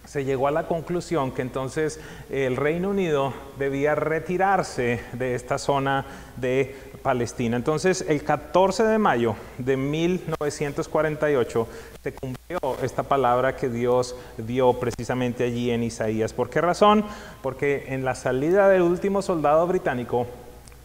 se llegó a la conclusión que entonces el Reino Unido debía retirarse de esta zona de Palestina. Entonces, el 14 de mayo de 1948 se cumplió esta palabra que Dios dio precisamente allí en Isaías. ¿Por qué razón? Porque en la salida del último soldado británico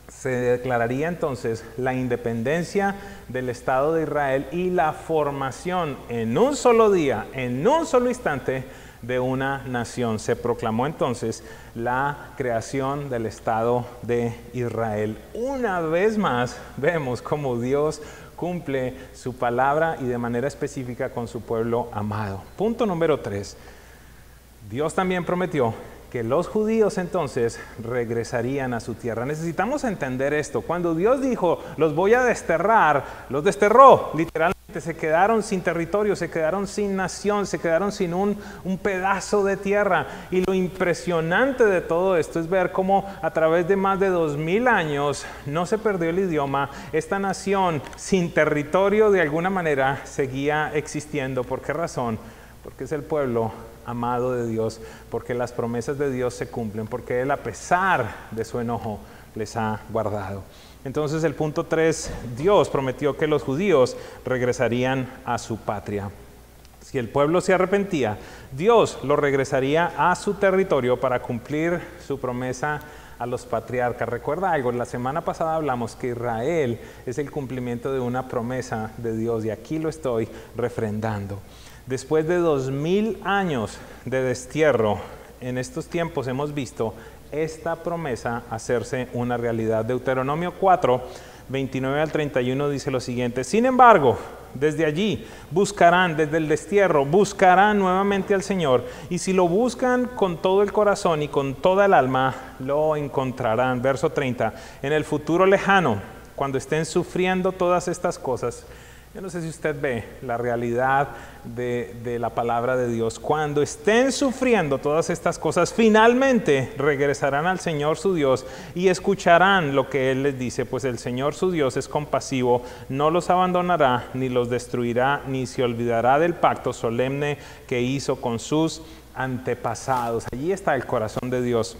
se declararía entonces la independencia del Estado de Israel y la formación en un solo día, en un solo instante, de una nación. Se proclamó entonces la creación del Estado de Israel. Una vez más vemos cómo Dios cumple su palabra y de manera específica con su pueblo amado. Punto número tres. Dios también prometió que los judíos entonces regresarían a su tierra. Necesitamos entender esto. Cuando Dios dijo, los voy a desterrar, los desterró, literalmente se quedaron sin territorio, se quedaron sin nación, se quedaron sin un, un pedazo de tierra. Y lo impresionante de todo esto es ver cómo a través de más de dos mil años no se perdió el idioma, esta nación sin territorio de alguna manera seguía existiendo. ¿Por qué razón? Porque es el pueblo amado de Dios, porque las promesas de Dios se cumplen, porque Él a pesar de su enojo les ha guardado. Entonces el punto 3, Dios prometió que los judíos regresarían a su patria. Si el pueblo se arrepentía, Dios lo regresaría a su territorio para cumplir su promesa a los patriarcas. Recuerda algo, la semana pasada hablamos que Israel es el cumplimiento de una promesa de Dios y aquí lo estoy refrendando. Después de dos mil años de destierro, en estos tiempos hemos visto esta promesa hacerse una realidad. Deuteronomio 4, 29 al 31 dice lo siguiente, sin embargo, desde allí buscarán, desde el destierro, buscarán nuevamente al Señor y si lo buscan con todo el corazón y con toda el alma, lo encontrarán. Verso 30, en el futuro lejano, cuando estén sufriendo todas estas cosas, Yo no sé si usted ve la realidad de, de, la palabra de Dios. Cuando estén sufriendo todas estas cosas, finalmente regresarán al Señor su Dios y escucharán lo que Él les dice, pues el Señor su Dios es compasivo, no los abandonará, ni los destruirá, ni se olvidará del pacto solemne que hizo con sus antepasados. Allí está el corazón de Dios.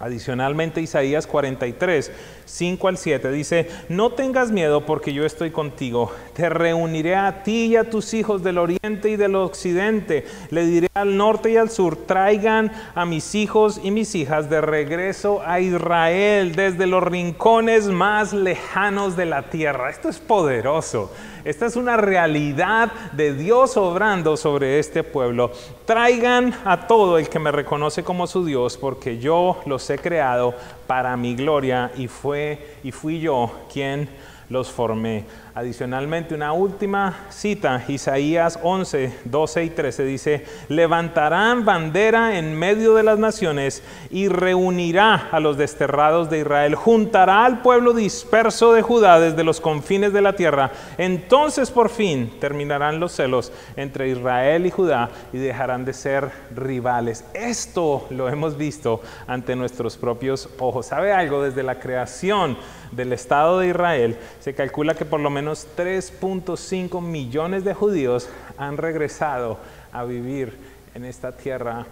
Adicionalmente, Isaías 43, 5 al 7 dice, no tengas miedo porque yo estoy contigo, te reuniré a ti y a tus hijos del oriente y del occidente, le diré al norte y al sur, traigan a mis hijos y mis hijas de regreso a Israel desde los rincones más lejanos de la tierra. Esto es poderoso. Esta es una realidad de Dios obrando sobre este pueblo. Traigan a todo el que me reconoce como su Dios, porque yo los he creado para mi gloria y fue y fui yo quien los formé. Adicionalmente, una última cita, Isaías 11, 12 y 13 dice, levantarán bandera en medio de las naciones y reunirá a los desterrados de Israel, juntará al pueblo disperso de Judá desde los confines de la tierra. Entonces por fin terminarán los celos entre Israel y Judá y dejarán de ser rivales. Esto lo hemos visto ante nuestros propios ojos. ¿Sabe algo? Desde la creación del Estado de Israel, se calcula que por lo menos 3.5 millones de judíos han regresado a vivir en esta tierra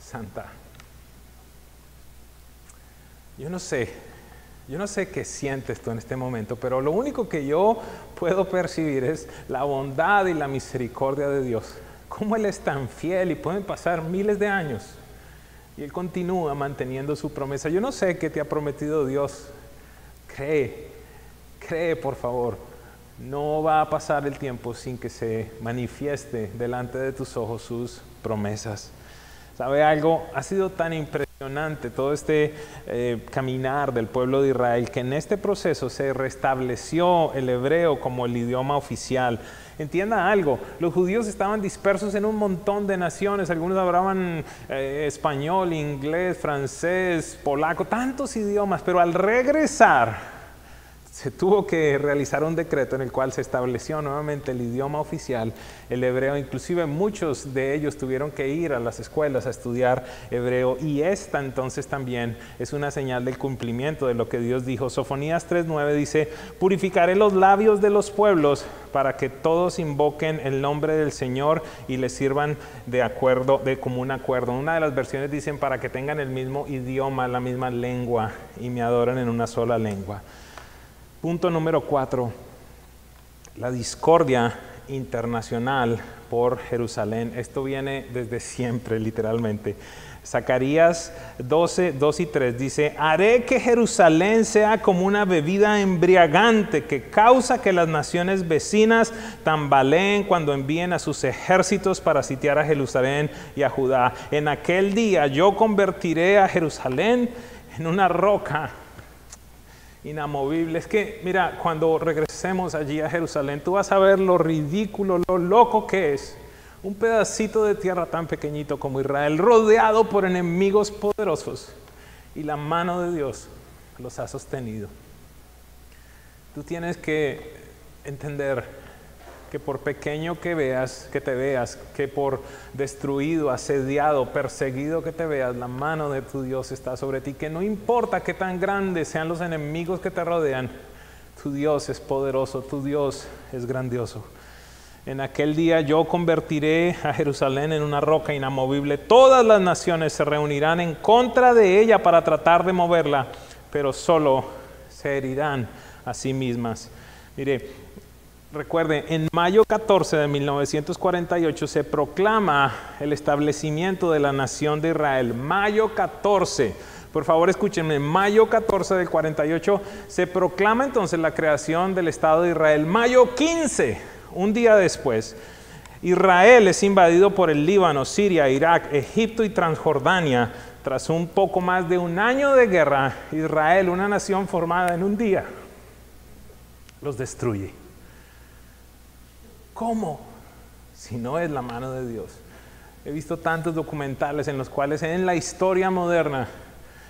santa. Yo no sé, yo no sé qué sientes tú en este momento, pero lo único que yo puedo percibir es la bondad y la misericordia de Dios. Cómo Él es tan fiel y pueden pasar miles de años y Él continúa manteniendo su promesa. Yo no sé qué te ha prometido Dios. Cree, cree por favor. No va a pasar el tiempo sin que se manifieste delante de tus ojos sus promesas. ¿Sabe algo? Ha sido tan impresionante todo este eh, caminar del pueblo de Israel que en este proceso se restableció el hebreo como el idioma oficial. Entienda algo, los judíos estaban dispersos en un montón de naciones, algunos hablaban eh, español, inglés, francés, polaco, tantos idiomas, pero al regresar se tuvo que realizar un decreto en el cual se estableció nuevamente el idioma oficial, el hebreo. Inclusive muchos de ellos tuvieron que ir a las escuelas a estudiar hebreo y esta entonces también es una señal del cumplimiento de lo que Dios dijo. Sofonías 3.9 dice, purificaré los labios de los pueblos para que todos invoquen el nombre del Señor y le sirvan de acuerdo, de común acuerdo. Una de las versiones dicen para que tengan el mismo idioma, la misma lengua y me adoren en una sola lengua. Punto número cuatro, la discordia internacional por Jerusalén. Esto viene desde siempre, literalmente. Zacarías 12, 2 y 3 dice, haré que Jerusalén sea como una bebida embriagante que causa que las naciones vecinas tambaleen cuando envíen a sus ejércitos para sitiar a Jerusalén y a Judá. En aquel día yo convertiré a Jerusalén en una roca inamovible. Es que, mira, cuando regresemos allí a Jerusalén, tú vas a ver lo ridículo, lo loco que es un pedacito de tierra tan pequeñito como Israel, rodeado por enemigos poderosos, y la mano de Dios los ha sostenido. Tú tienes que entender que por pequeño que veas, que te veas, que por destruido, asediado, perseguido que te veas, la mano de tu Dios está sobre ti, que no importa qué tan grandes sean los enemigos que te rodean, tu Dios es poderoso, tu Dios es grandioso. En aquel día yo convertiré a Jerusalén en una roca inamovible. Todas las naciones se reunirán en contra de ella para tratar de moverla, pero solo se herirán a sí mismas. Mire, Recuerden, en mayo 14 de 1948 se proclama el establecimiento de la nación de Israel. Mayo 14. Por favor, escúchenme. Mayo 14 del 48 se proclama entonces la creación del Estado de Israel. Mayo 15, un día después, Israel es invadido por el Líbano, Siria, Irak, Egipto y Transjordania. Tras un poco más de un año de guerra, Israel, una nación formada en un día, los destruye. ¿Cómo? Si no es la mano de Dios. He visto tantos documentales en los cuales en la historia moderna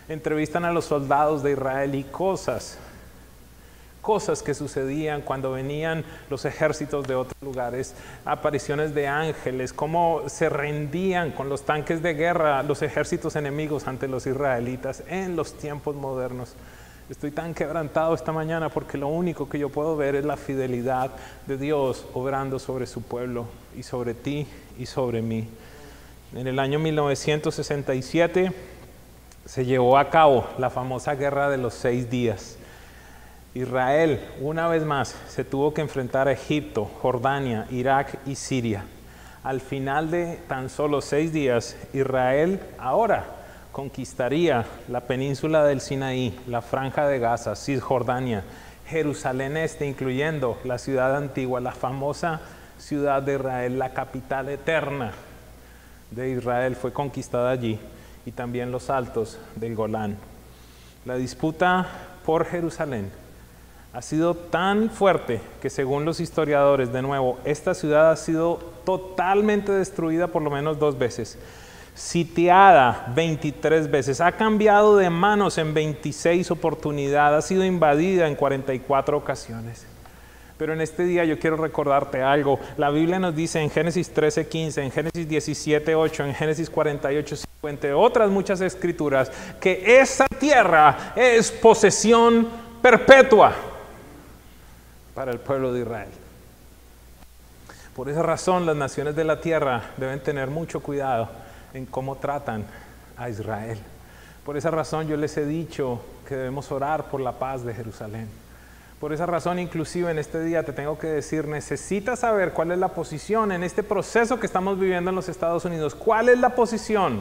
entrevistan a los soldados de Israel y cosas, cosas que sucedían cuando venían los ejércitos de otros lugares, apariciones de ángeles, cómo se rendían con los tanques de guerra los ejércitos enemigos ante los israelitas en los tiempos modernos. Estoy tan quebrantado esta mañana porque lo único que yo puedo ver es la fidelidad de Dios obrando sobre su pueblo y sobre ti y sobre mí. En el año 1967 se llevó a cabo la famosa guerra de los seis días. Israel, una vez más, se tuvo que enfrentar a Egipto, Jordania, Irak y Siria. Al final de tan solo seis días, Israel ahora conquistaría la península del Sinaí, la franja de Gaza, Cisjordania, Jerusalén Este, incluyendo la ciudad antigua, la famosa ciudad de Israel, la capital eterna de Israel, fue conquistada allí, y también los altos del Golán. La disputa por Jerusalén ha sido tan fuerte que según los historiadores, de nuevo, esta ciudad ha sido totalmente destruida por lo menos dos veces, sitiada 23 veces, ha cambiado de manos en 26 oportunidades, ha sido invadida en 44 ocasiones. Pero en este día yo quiero recordarte algo. La Biblia nos dice en Génesis 13, 15, en Génesis 17, 8, en Génesis 48, 5, entre otras muchas escrituras, que esa tierra es posesión perpetua para el pueblo de Israel. Por esa razón las naciones de la tierra deben tener mucho cuidado en cómo tratan a Israel. Por esa razón yo les he dicho que debemos orar por la paz de Jerusalén. Por esa razón, inclusive en este día te tengo que decir, necesitas saber cuál es la posición en este proceso que estamos viviendo en los Estados Unidos. ¿Cuál es la posición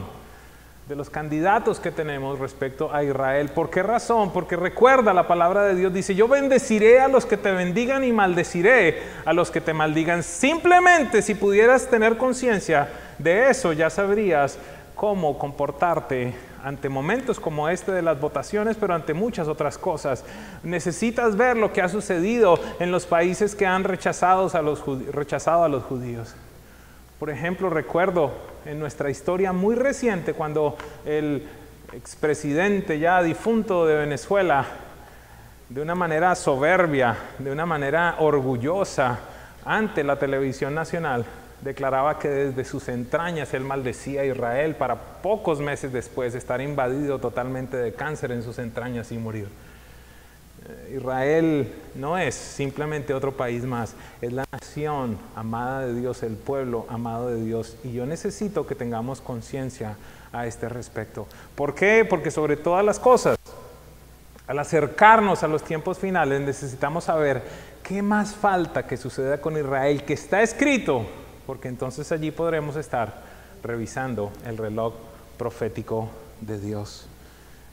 de los candidatos que tenemos respecto a Israel? ¿Por qué razón? Porque recuerda, la palabra de Dios dice, yo bendeciré a los que te bendigan y maldeciré a los que te maldigan. Simplemente si pudieras tener conciencia de eso, ya sabrías cómo comportarte ante momentos como este de las votaciones, pero ante muchas otras cosas. Necesitas ver lo que ha sucedido en los países que han rechazado a los, judíos. Por ejemplo, recuerdo en nuestra historia muy reciente cuando el expresidente ya difunto de Venezuela, de una manera soberbia, de una manera orgullosa ante la televisión nacional, declaraba que desde sus entrañas él maldecía a Israel para pocos meses después estar invadido totalmente de cáncer en sus entrañas y morir. Eh, Israel no es simplemente otro país más, es la nación amada de Dios, el pueblo amado de Dios. Y yo necesito que tengamos conciencia a este respecto. ¿Por qué? Porque sobre todas las cosas, al acercarnos a los tiempos finales, necesitamos saber qué más falta que suceda con Israel, que está escrito, porque entonces allí podremos estar revisando el reloj profético de Dios.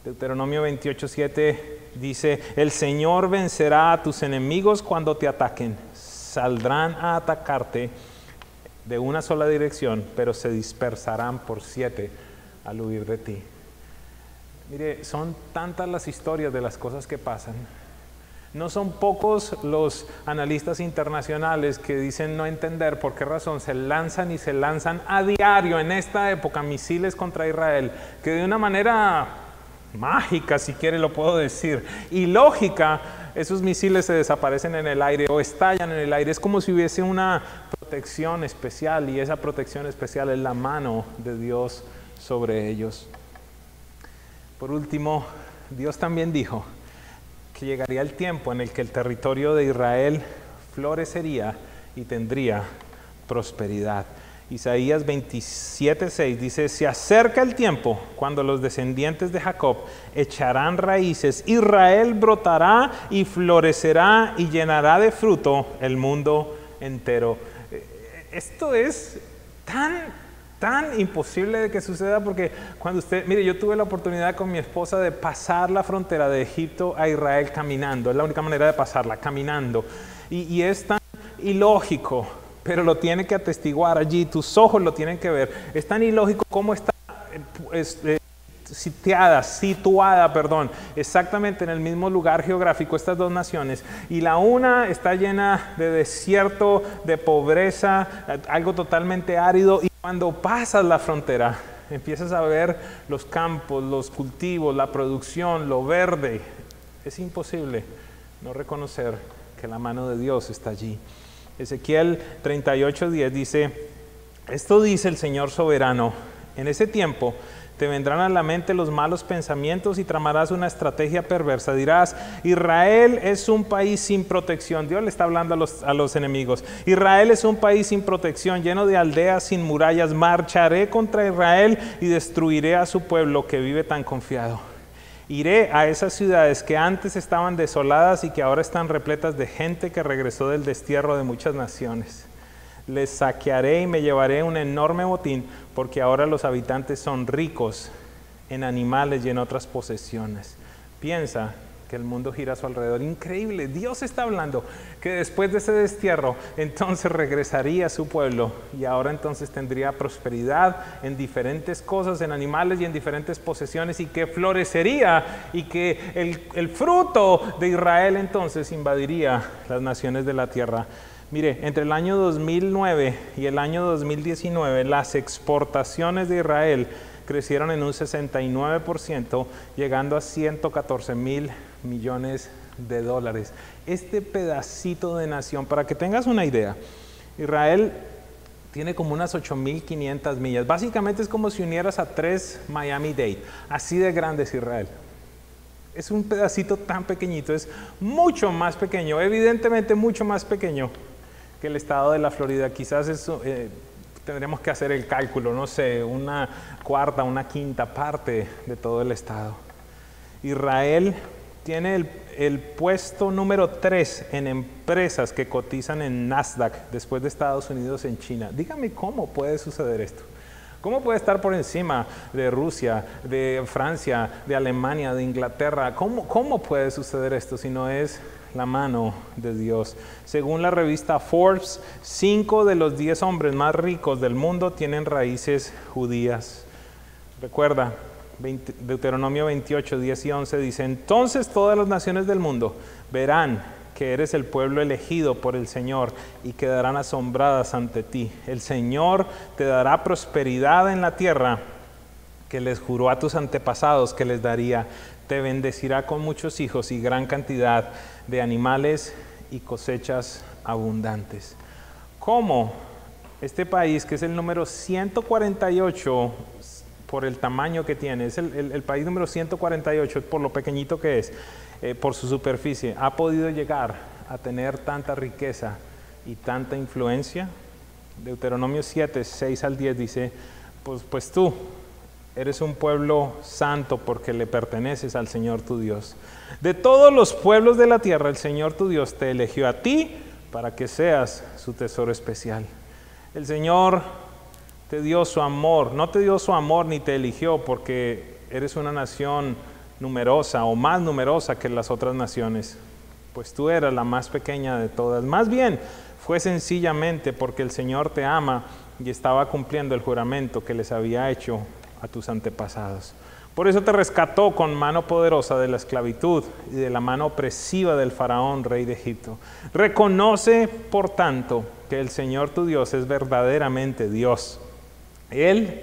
Deuteronomio 28:7 dice, el Señor vencerá a tus enemigos cuando te ataquen, saldrán a atacarte de una sola dirección, pero se dispersarán por siete al huir de ti. Mire, son tantas las historias de las cosas que pasan. No son pocos los analistas internacionales que dicen no entender por qué razón se lanzan y se lanzan a diario en esta época misiles contra Israel, que de una manera mágica, si quiere lo puedo decir, y lógica, esos misiles se desaparecen en el aire o estallan en el aire. Es como si hubiese una protección especial y esa protección especial es la mano de Dios sobre ellos. Por último, Dios también dijo que llegaría el tiempo en el que el territorio de Israel florecería y tendría prosperidad. Isaías 27:6 dice, se acerca el tiempo cuando los descendientes de Jacob echarán raíces, Israel brotará y florecerá y llenará de fruto el mundo entero. Esto es tan tan imposible de que suceda porque cuando usted, mire, yo tuve la oportunidad con mi esposa de pasar la frontera de Egipto a Israel caminando, es la única manera de pasarla, caminando. Y, y es tan ilógico, pero lo tiene que atestiguar allí, tus ojos lo tienen que ver. Es tan ilógico como está es, eh, sitiada, situada, perdón, exactamente en el mismo lugar geográfico estas dos naciones. Y la una está llena de desierto, de pobreza, algo totalmente árido. Y cuando pasas la frontera, empiezas a ver los campos, los cultivos, la producción, lo verde. Es imposible no reconocer que la mano de Dios está allí. Ezequiel 38:10 dice, esto dice el Señor soberano, en ese tiempo te vendrán a la mente los malos pensamientos y tramarás una estrategia perversa. Dirás, Israel es un país sin protección. Dios le está hablando a los, a los enemigos. Israel es un país sin protección, lleno de aldeas sin murallas. Marcharé contra Israel y destruiré a su pueblo que vive tan confiado. Iré a esas ciudades que antes estaban desoladas y que ahora están repletas de gente que regresó del destierro de muchas naciones. Les saquearé y me llevaré un enorme botín, porque ahora los habitantes son ricos en animales y en otras posesiones. Piensa que el mundo gira a su alrededor. Increíble, Dios está hablando que después de ese destierro, entonces regresaría a su pueblo y ahora entonces tendría prosperidad en diferentes cosas, en animales y en diferentes posesiones y que florecería y que el, el fruto de Israel entonces invadiría las naciones de la tierra. Mire, entre el año 2009 y el año 2019, las exportaciones de Israel crecieron en un 69%, llegando a 114 mil millones de dólares. Este pedacito de nación, para que tengas una idea, Israel tiene como unas 8.500 millas. Básicamente es como si unieras a tres Miami-Dade. Así de grande es Israel. Es un pedacito tan pequeñito, es mucho más pequeño, evidentemente mucho más pequeño el estado de la Florida. Quizás eso, eh, tendremos que hacer el cálculo, no sé, una cuarta, una quinta parte de todo el estado. Israel tiene el, el puesto número 3 en empresas que cotizan en Nasdaq después de Estados Unidos en China. Dígame cómo puede suceder esto. ¿Cómo puede estar por encima de Rusia, de Francia, de Alemania, de Inglaterra? ¿Cómo, cómo puede suceder esto si no es la mano de Dios. Según la revista Forbes, cinco de los diez hombres más ricos del mundo tienen raíces judías. Recuerda, 20 Deuteronomio 28, 10 y 11 dice, entonces todas las naciones del mundo verán que eres el pueblo elegido por el Señor y quedarán asombradas ante ti. El Señor te dará prosperidad en la tierra que les juró a tus antepasados que les daría. Te bendecirá con muchos hijos y gran cantidad de animales y cosechas abundantes. ¿Cómo este país, que es el número 148 por el tamaño que tiene, es el, país número 148 por lo pequeñito que es, eh, por su superficie, ha podido llegar a tener tanta riqueza y tanta influencia? Deuteronomio 7, 6 al 10 dice, pues, pues tú eres un pueblo santo porque le perteneces al Señor tu Dios. De todos los pueblos de la tierra, el Señor tu Dios te eligió a ti para que seas su tesoro especial. El Señor te dio su amor, no te dio su amor ni te eligió porque eres una nación numerosa o más numerosa que las otras naciones, pues tú eras la más pequeña de todas. Más bien, fue sencillamente porque el Señor te ama y estaba cumpliendo el juramento que les había hecho a tus antepasados. Por eso te rescató con mano poderosa de la esclavitud y de la mano opresiva del faraón, rey de Egipto. Reconoce, por tanto, que el Señor tu Dios es verdaderamente Dios. Él,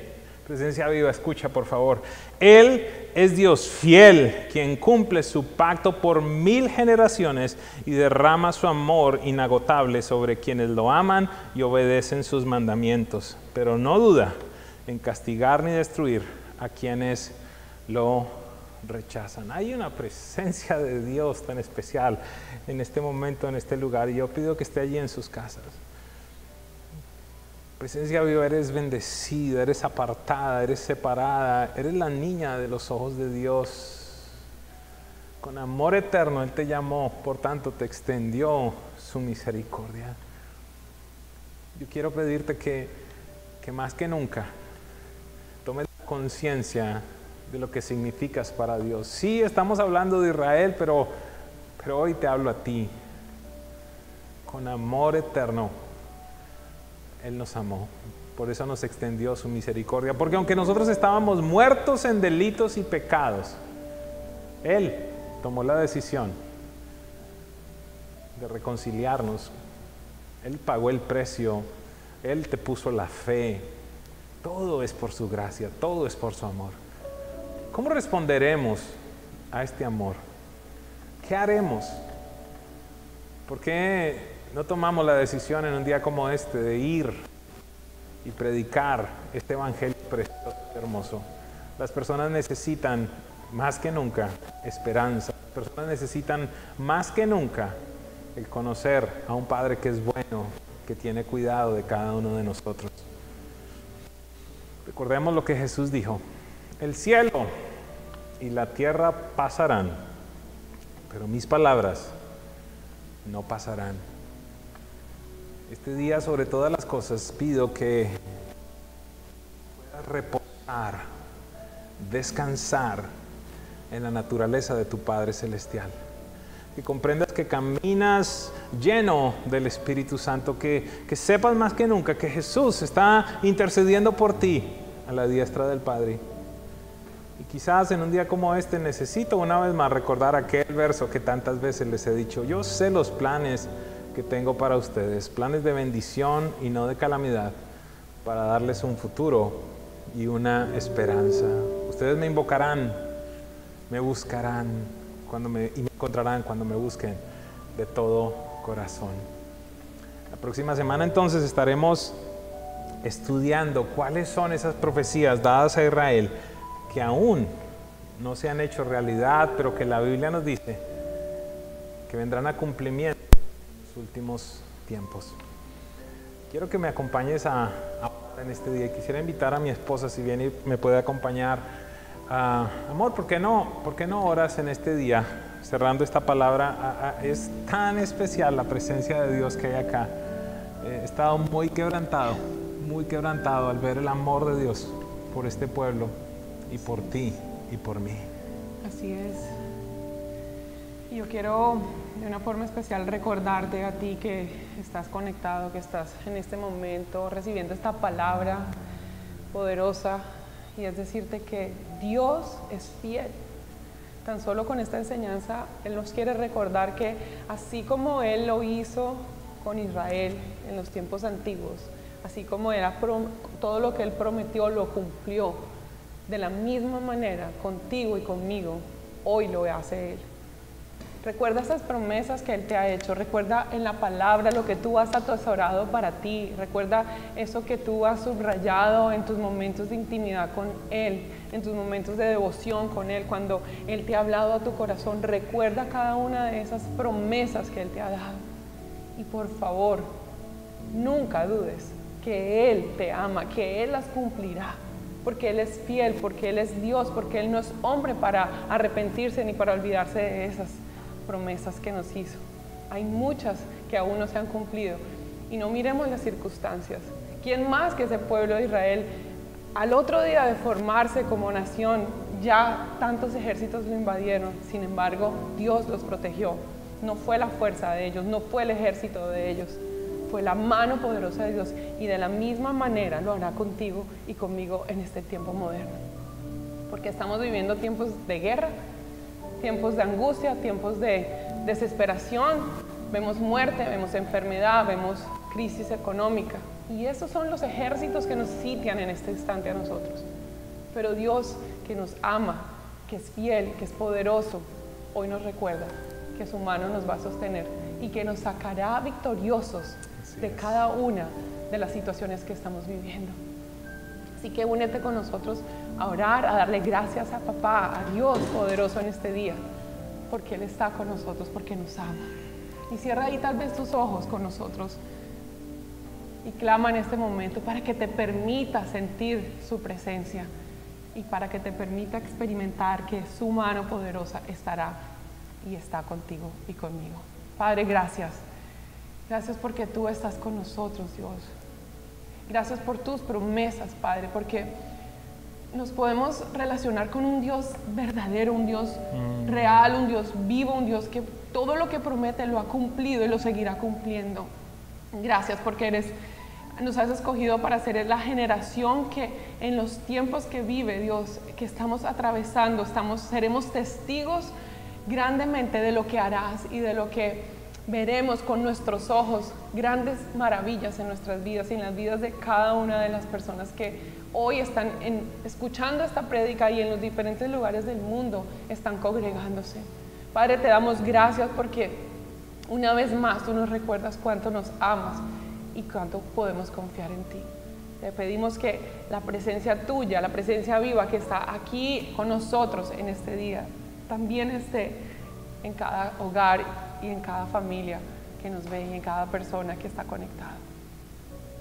presencia viva, escucha por favor. Él es Dios fiel, quien cumple su pacto por mil generaciones y derrama su amor inagotable sobre quienes lo aman y obedecen sus mandamientos. Pero no duda en castigar ni destruir a quienes lo rechazan. Hay una presencia de Dios tan especial en este momento, en este lugar, y yo pido que esté allí en sus casas. Presencia viva, eres bendecida, eres apartada, eres separada, eres la niña de los ojos de Dios. Con amor eterno Él te llamó, por tanto te extendió su misericordia. Yo quiero pedirte que, que más que nunca conciencia de lo que significas para Dios. Sí, estamos hablando de Israel, pero, pero hoy te hablo a ti. Con amor eterno él nos amó. Por eso nos extendió su misericordia. Porque aunque nosotros estábamos muertos en delitos y pecados, Él tomó la decisión de reconciliarnos. Él pagó el precio. Él te puso la fe. Todo es por su gracia. Todo es por su amor. ¿Cómo responderemos a este amor? ¿Qué haremos? ¿Por qué no tomamos la decisión en un día como este de ir y predicar este evangelio precioso y hermoso? Las personas necesitan más que nunca esperanza. Las personas necesitan más que nunca el conocer a un Padre que es bueno, que tiene cuidado de cada uno de nosotros. Recordemos lo que Jesús dijo. El cielo y la tierra pasarán, pero mis palabras no pasarán. Este día, sobre todas las cosas, pido que puedas reposar, descansar en la naturaleza de tu Padre Celestial. Que comprendas que caminas lleno del Espíritu Santo, que, que sepas más que nunca que Jesús está intercediendo por ti a la diestra del Padre. Y quizás en un día como este necesito una vez más recordar aquel verso que tantas veces les he dicho. Yo sé los planes que tengo para ustedes, planes de bendición y no de calamidad, para darles un futuro y una esperanza. Ustedes me invocarán, me buscarán cuando me, y me encontrarán cuando me busquen de todo corazón. La próxima semana entonces estaremos estudiando cuáles son esas profecías dadas a Israel que aún no se han hecho realidad, pero que la Biblia nos dice que vendrán a cumplimiento en los últimos tiempos. Quiero que me acompañes a, a en este día quisiera invitar a mi esposa si viene y me puede acompañar. Ah, amor, ¿por qué no? ¿Por qué no oras en este día? Cerrando esta palabra, es tan especial la presencia de Dios que hay acá. Eh, he estado muy quebrantado, muy quebrantado al ver el amor de Dios por este pueblo y por ti y por mí. Así es. Yo quiero de una forma especial recordarte a ti que estás conectado, que estás en este momento recibiendo esta palabra poderosa y es decirte que Dios es fiel. Tan solo con esta enseñanza Él nos quiere recordar que así como Él lo hizo con Israel en los tiempos antiguos, así como era todo lo que Él prometió lo cumplió, de la misma manera contigo y conmigo, hoy lo hace Él. Recuerda esas promesas que Él te ha hecho, recuerda en la palabra lo que tú has atesorado para ti, recuerda eso que tú has subrayado en tus momentos de intimidad con Él, en tus momentos de devoción con Él, cuando Él te ha hablado a tu corazón, recuerda cada una de esas promesas que Él te ha dado. Y por favor, nunca dudes que Él te ama, que Él las cumplirá porque Él es fiel, porque Él es Dios, porque Él no es hombre para arrepentirse ni para olvidarse de esas promesas que nos hizo. Hay muchas que aún no se han cumplido. Y no miremos las circunstancias. ¿Quién más que ese pueblo de Israel, al otro día de formarse como nación, ya tantos ejércitos lo invadieron? Sin embargo, Dios los protegió. No fue la fuerza de ellos, no fue el ejército de ellos, fue la mano poderosa de Dios y de la misma manera lo hará contigo y conmigo en este tiempo moderno. Porque estamos viviendo tiempos de guerra, tiempos de angustia, tiempos de desesperación, vemos muerte, vemos enfermedad, vemos crisis económica. Y esos son los ejércitos que nos sitian en este instante a nosotros. Pero Dios que nos ama, que es fiel, que es poderoso, hoy nos recuerda que su mano nos va a sostener y que nos sacará victoriosos de cada una de las situaciones que estamos viviendo. Así que únete con nosotros a orar, a darle gracias a papá, a Dios poderoso en este día, porque Él está con nosotros, porque nos ama. Y cierra ahí tal vez tus ojos con nosotros y clama en este momento para que te permita sentir su presencia y para que te permita experimentar que su mano poderosa estará y está contigo y conmigo. Padre, gracias. Gracias porque tú estás con nosotros, Dios. Gracias por tus promesas, Padre, porque nos podemos relacionar con un Dios verdadero, un Dios real, un Dios vivo, un Dios que todo lo que promete lo ha cumplido y lo seguirá cumpliendo. Gracias porque eres nos has escogido para ser la generación que en los tiempos que vive Dios, que estamos atravesando, estamos seremos testigos grandemente de lo que harás y de lo que veremos con nuestros ojos grandes maravillas en nuestras vidas y en las vidas de cada una de las personas que hoy están escuchando esta prédica y en los diferentes lugares del mundo están congregándose. Padre, te damos gracias porque una vez más tú nos recuerdas cuánto nos amas y cuánto podemos confiar en ti. Te pedimos que la presencia tuya, la presencia viva que está aquí con nosotros en este día, también esté en cada hogar y en cada familia que nos ve y en cada persona que está conectada.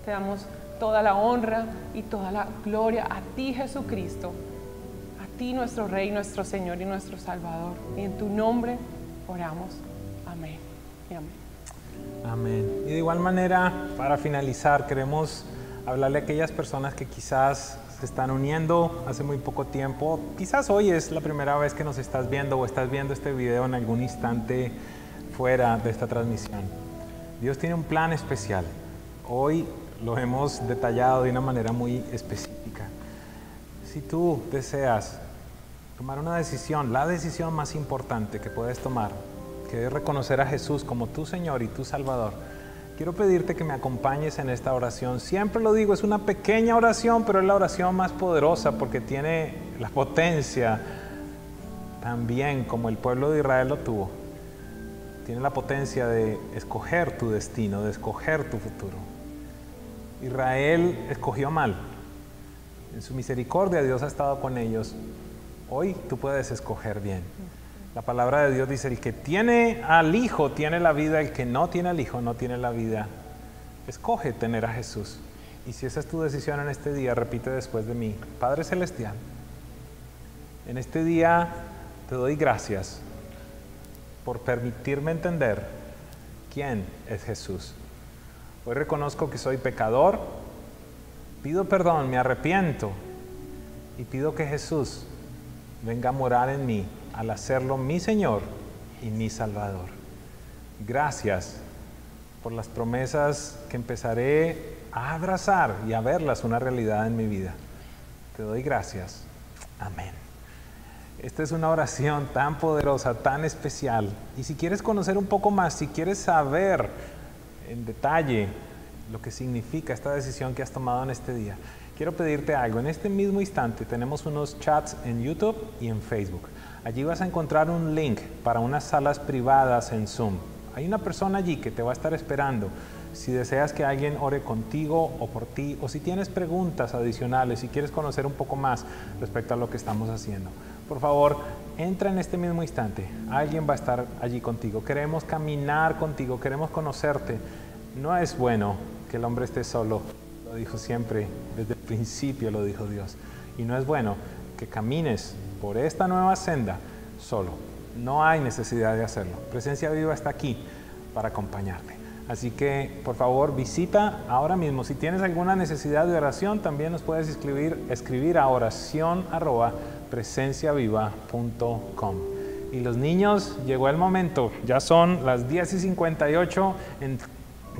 Te damos toda la honra y toda la gloria a ti Jesucristo, a ti nuestro Rey, nuestro Señor y nuestro Salvador. Y en tu nombre oramos. Amén. Y amén. Amén. Y de igual manera, para finalizar, queremos hablarle a aquellas personas que quizás se están uniendo hace muy poco tiempo. Quizás hoy es la primera vez que nos estás viendo o estás viendo este video en algún instante fuera de esta transmisión. Dios tiene un plan especial. Hoy lo hemos detallado de una manera muy específica. Si tú deseas tomar una decisión, la decisión más importante que puedes tomar, que es reconocer a Jesús como tu Señor y tu Salvador, quiero pedirte que me acompañes en esta oración. Siempre lo digo, es una pequeña oración, pero es la oración más poderosa porque tiene la potencia también como el pueblo de Israel lo tuvo. Tiene la potencia de escoger tu destino, de escoger tu futuro. Israel escogió mal. En su misericordia Dios ha estado con ellos. Hoy tú puedes escoger bien. La palabra de Dios dice, el que tiene al Hijo tiene la vida, el que no tiene al Hijo no tiene la vida. Escoge tener a Jesús. Y si esa es tu decisión en este día, repite después de mí, Padre Celestial, en este día te doy gracias por permitirme entender quién es Jesús. Hoy reconozco que soy pecador, pido perdón, me arrepiento y pido que Jesús venga a morar en mí al hacerlo mi Señor y mi Salvador. Gracias por las promesas que empezaré a abrazar y a verlas una realidad en mi vida. Te doy gracias. Amén. Esta es una oración tan poderosa, tan especial. Y si quieres conocer un poco más, si quieres saber en detalle lo que significa esta decisión que has tomado en este día, quiero pedirte algo. En este mismo instante tenemos unos chats en YouTube y en Facebook. Allí vas a encontrar un link para unas salas privadas en Zoom. Hay una persona allí que te va a estar esperando. Si deseas que alguien ore contigo o por ti, o si tienes preguntas adicionales, si quieres conocer un poco más respecto a lo que estamos haciendo, por favor, entra en este mismo instante. Alguien va a estar allí contigo. Queremos caminar contigo, queremos conocerte. No es bueno que el hombre esté solo, lo dijo siempre, desde el principio lo dijo Dios. Y no es bueno que camines por esta nueva senda solo. No hay necesidad de hacerlo. Presencia Viva está aquí para acompañarte. Así que, por favor, visita ahora mismo. Si tienes alguna necesidad de oración, también nos puedes escribir, escribir a oración arroba presenciaviva.com. Y los niños, llegó el momento. Ya son las 10 y 58. En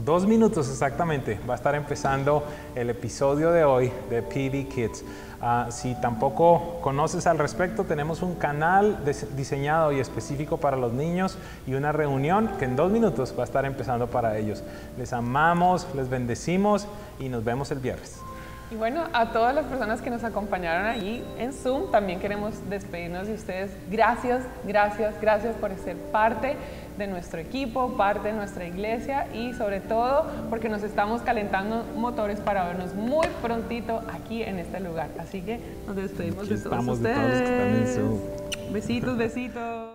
dos minutos exactamente va a estar empezando el episodio de hoy de PB Kids. Ah, si tampoco conoces al respecto, tenemos un canal diseñado y específico para los niños y una reunión que en dos minutos va a estar empezando para ellos. Les amamos, les bendecimos y nos vemos el viernes. Y bueno, a todas las personas que nos acompañaron allí en Zoom, también queremos despedirnos de ustedes. Gracias, gracias, gracias por ser parte de nuestro equipo, parte de nuestra iglesia y sobre todo porque nos estamos calentando motores para vernos muy prontito aquí en este lugar. Así que nos despedimos Aquí de todos estamos de ustedes. todos los que están en Zoom. Besitos, besitos.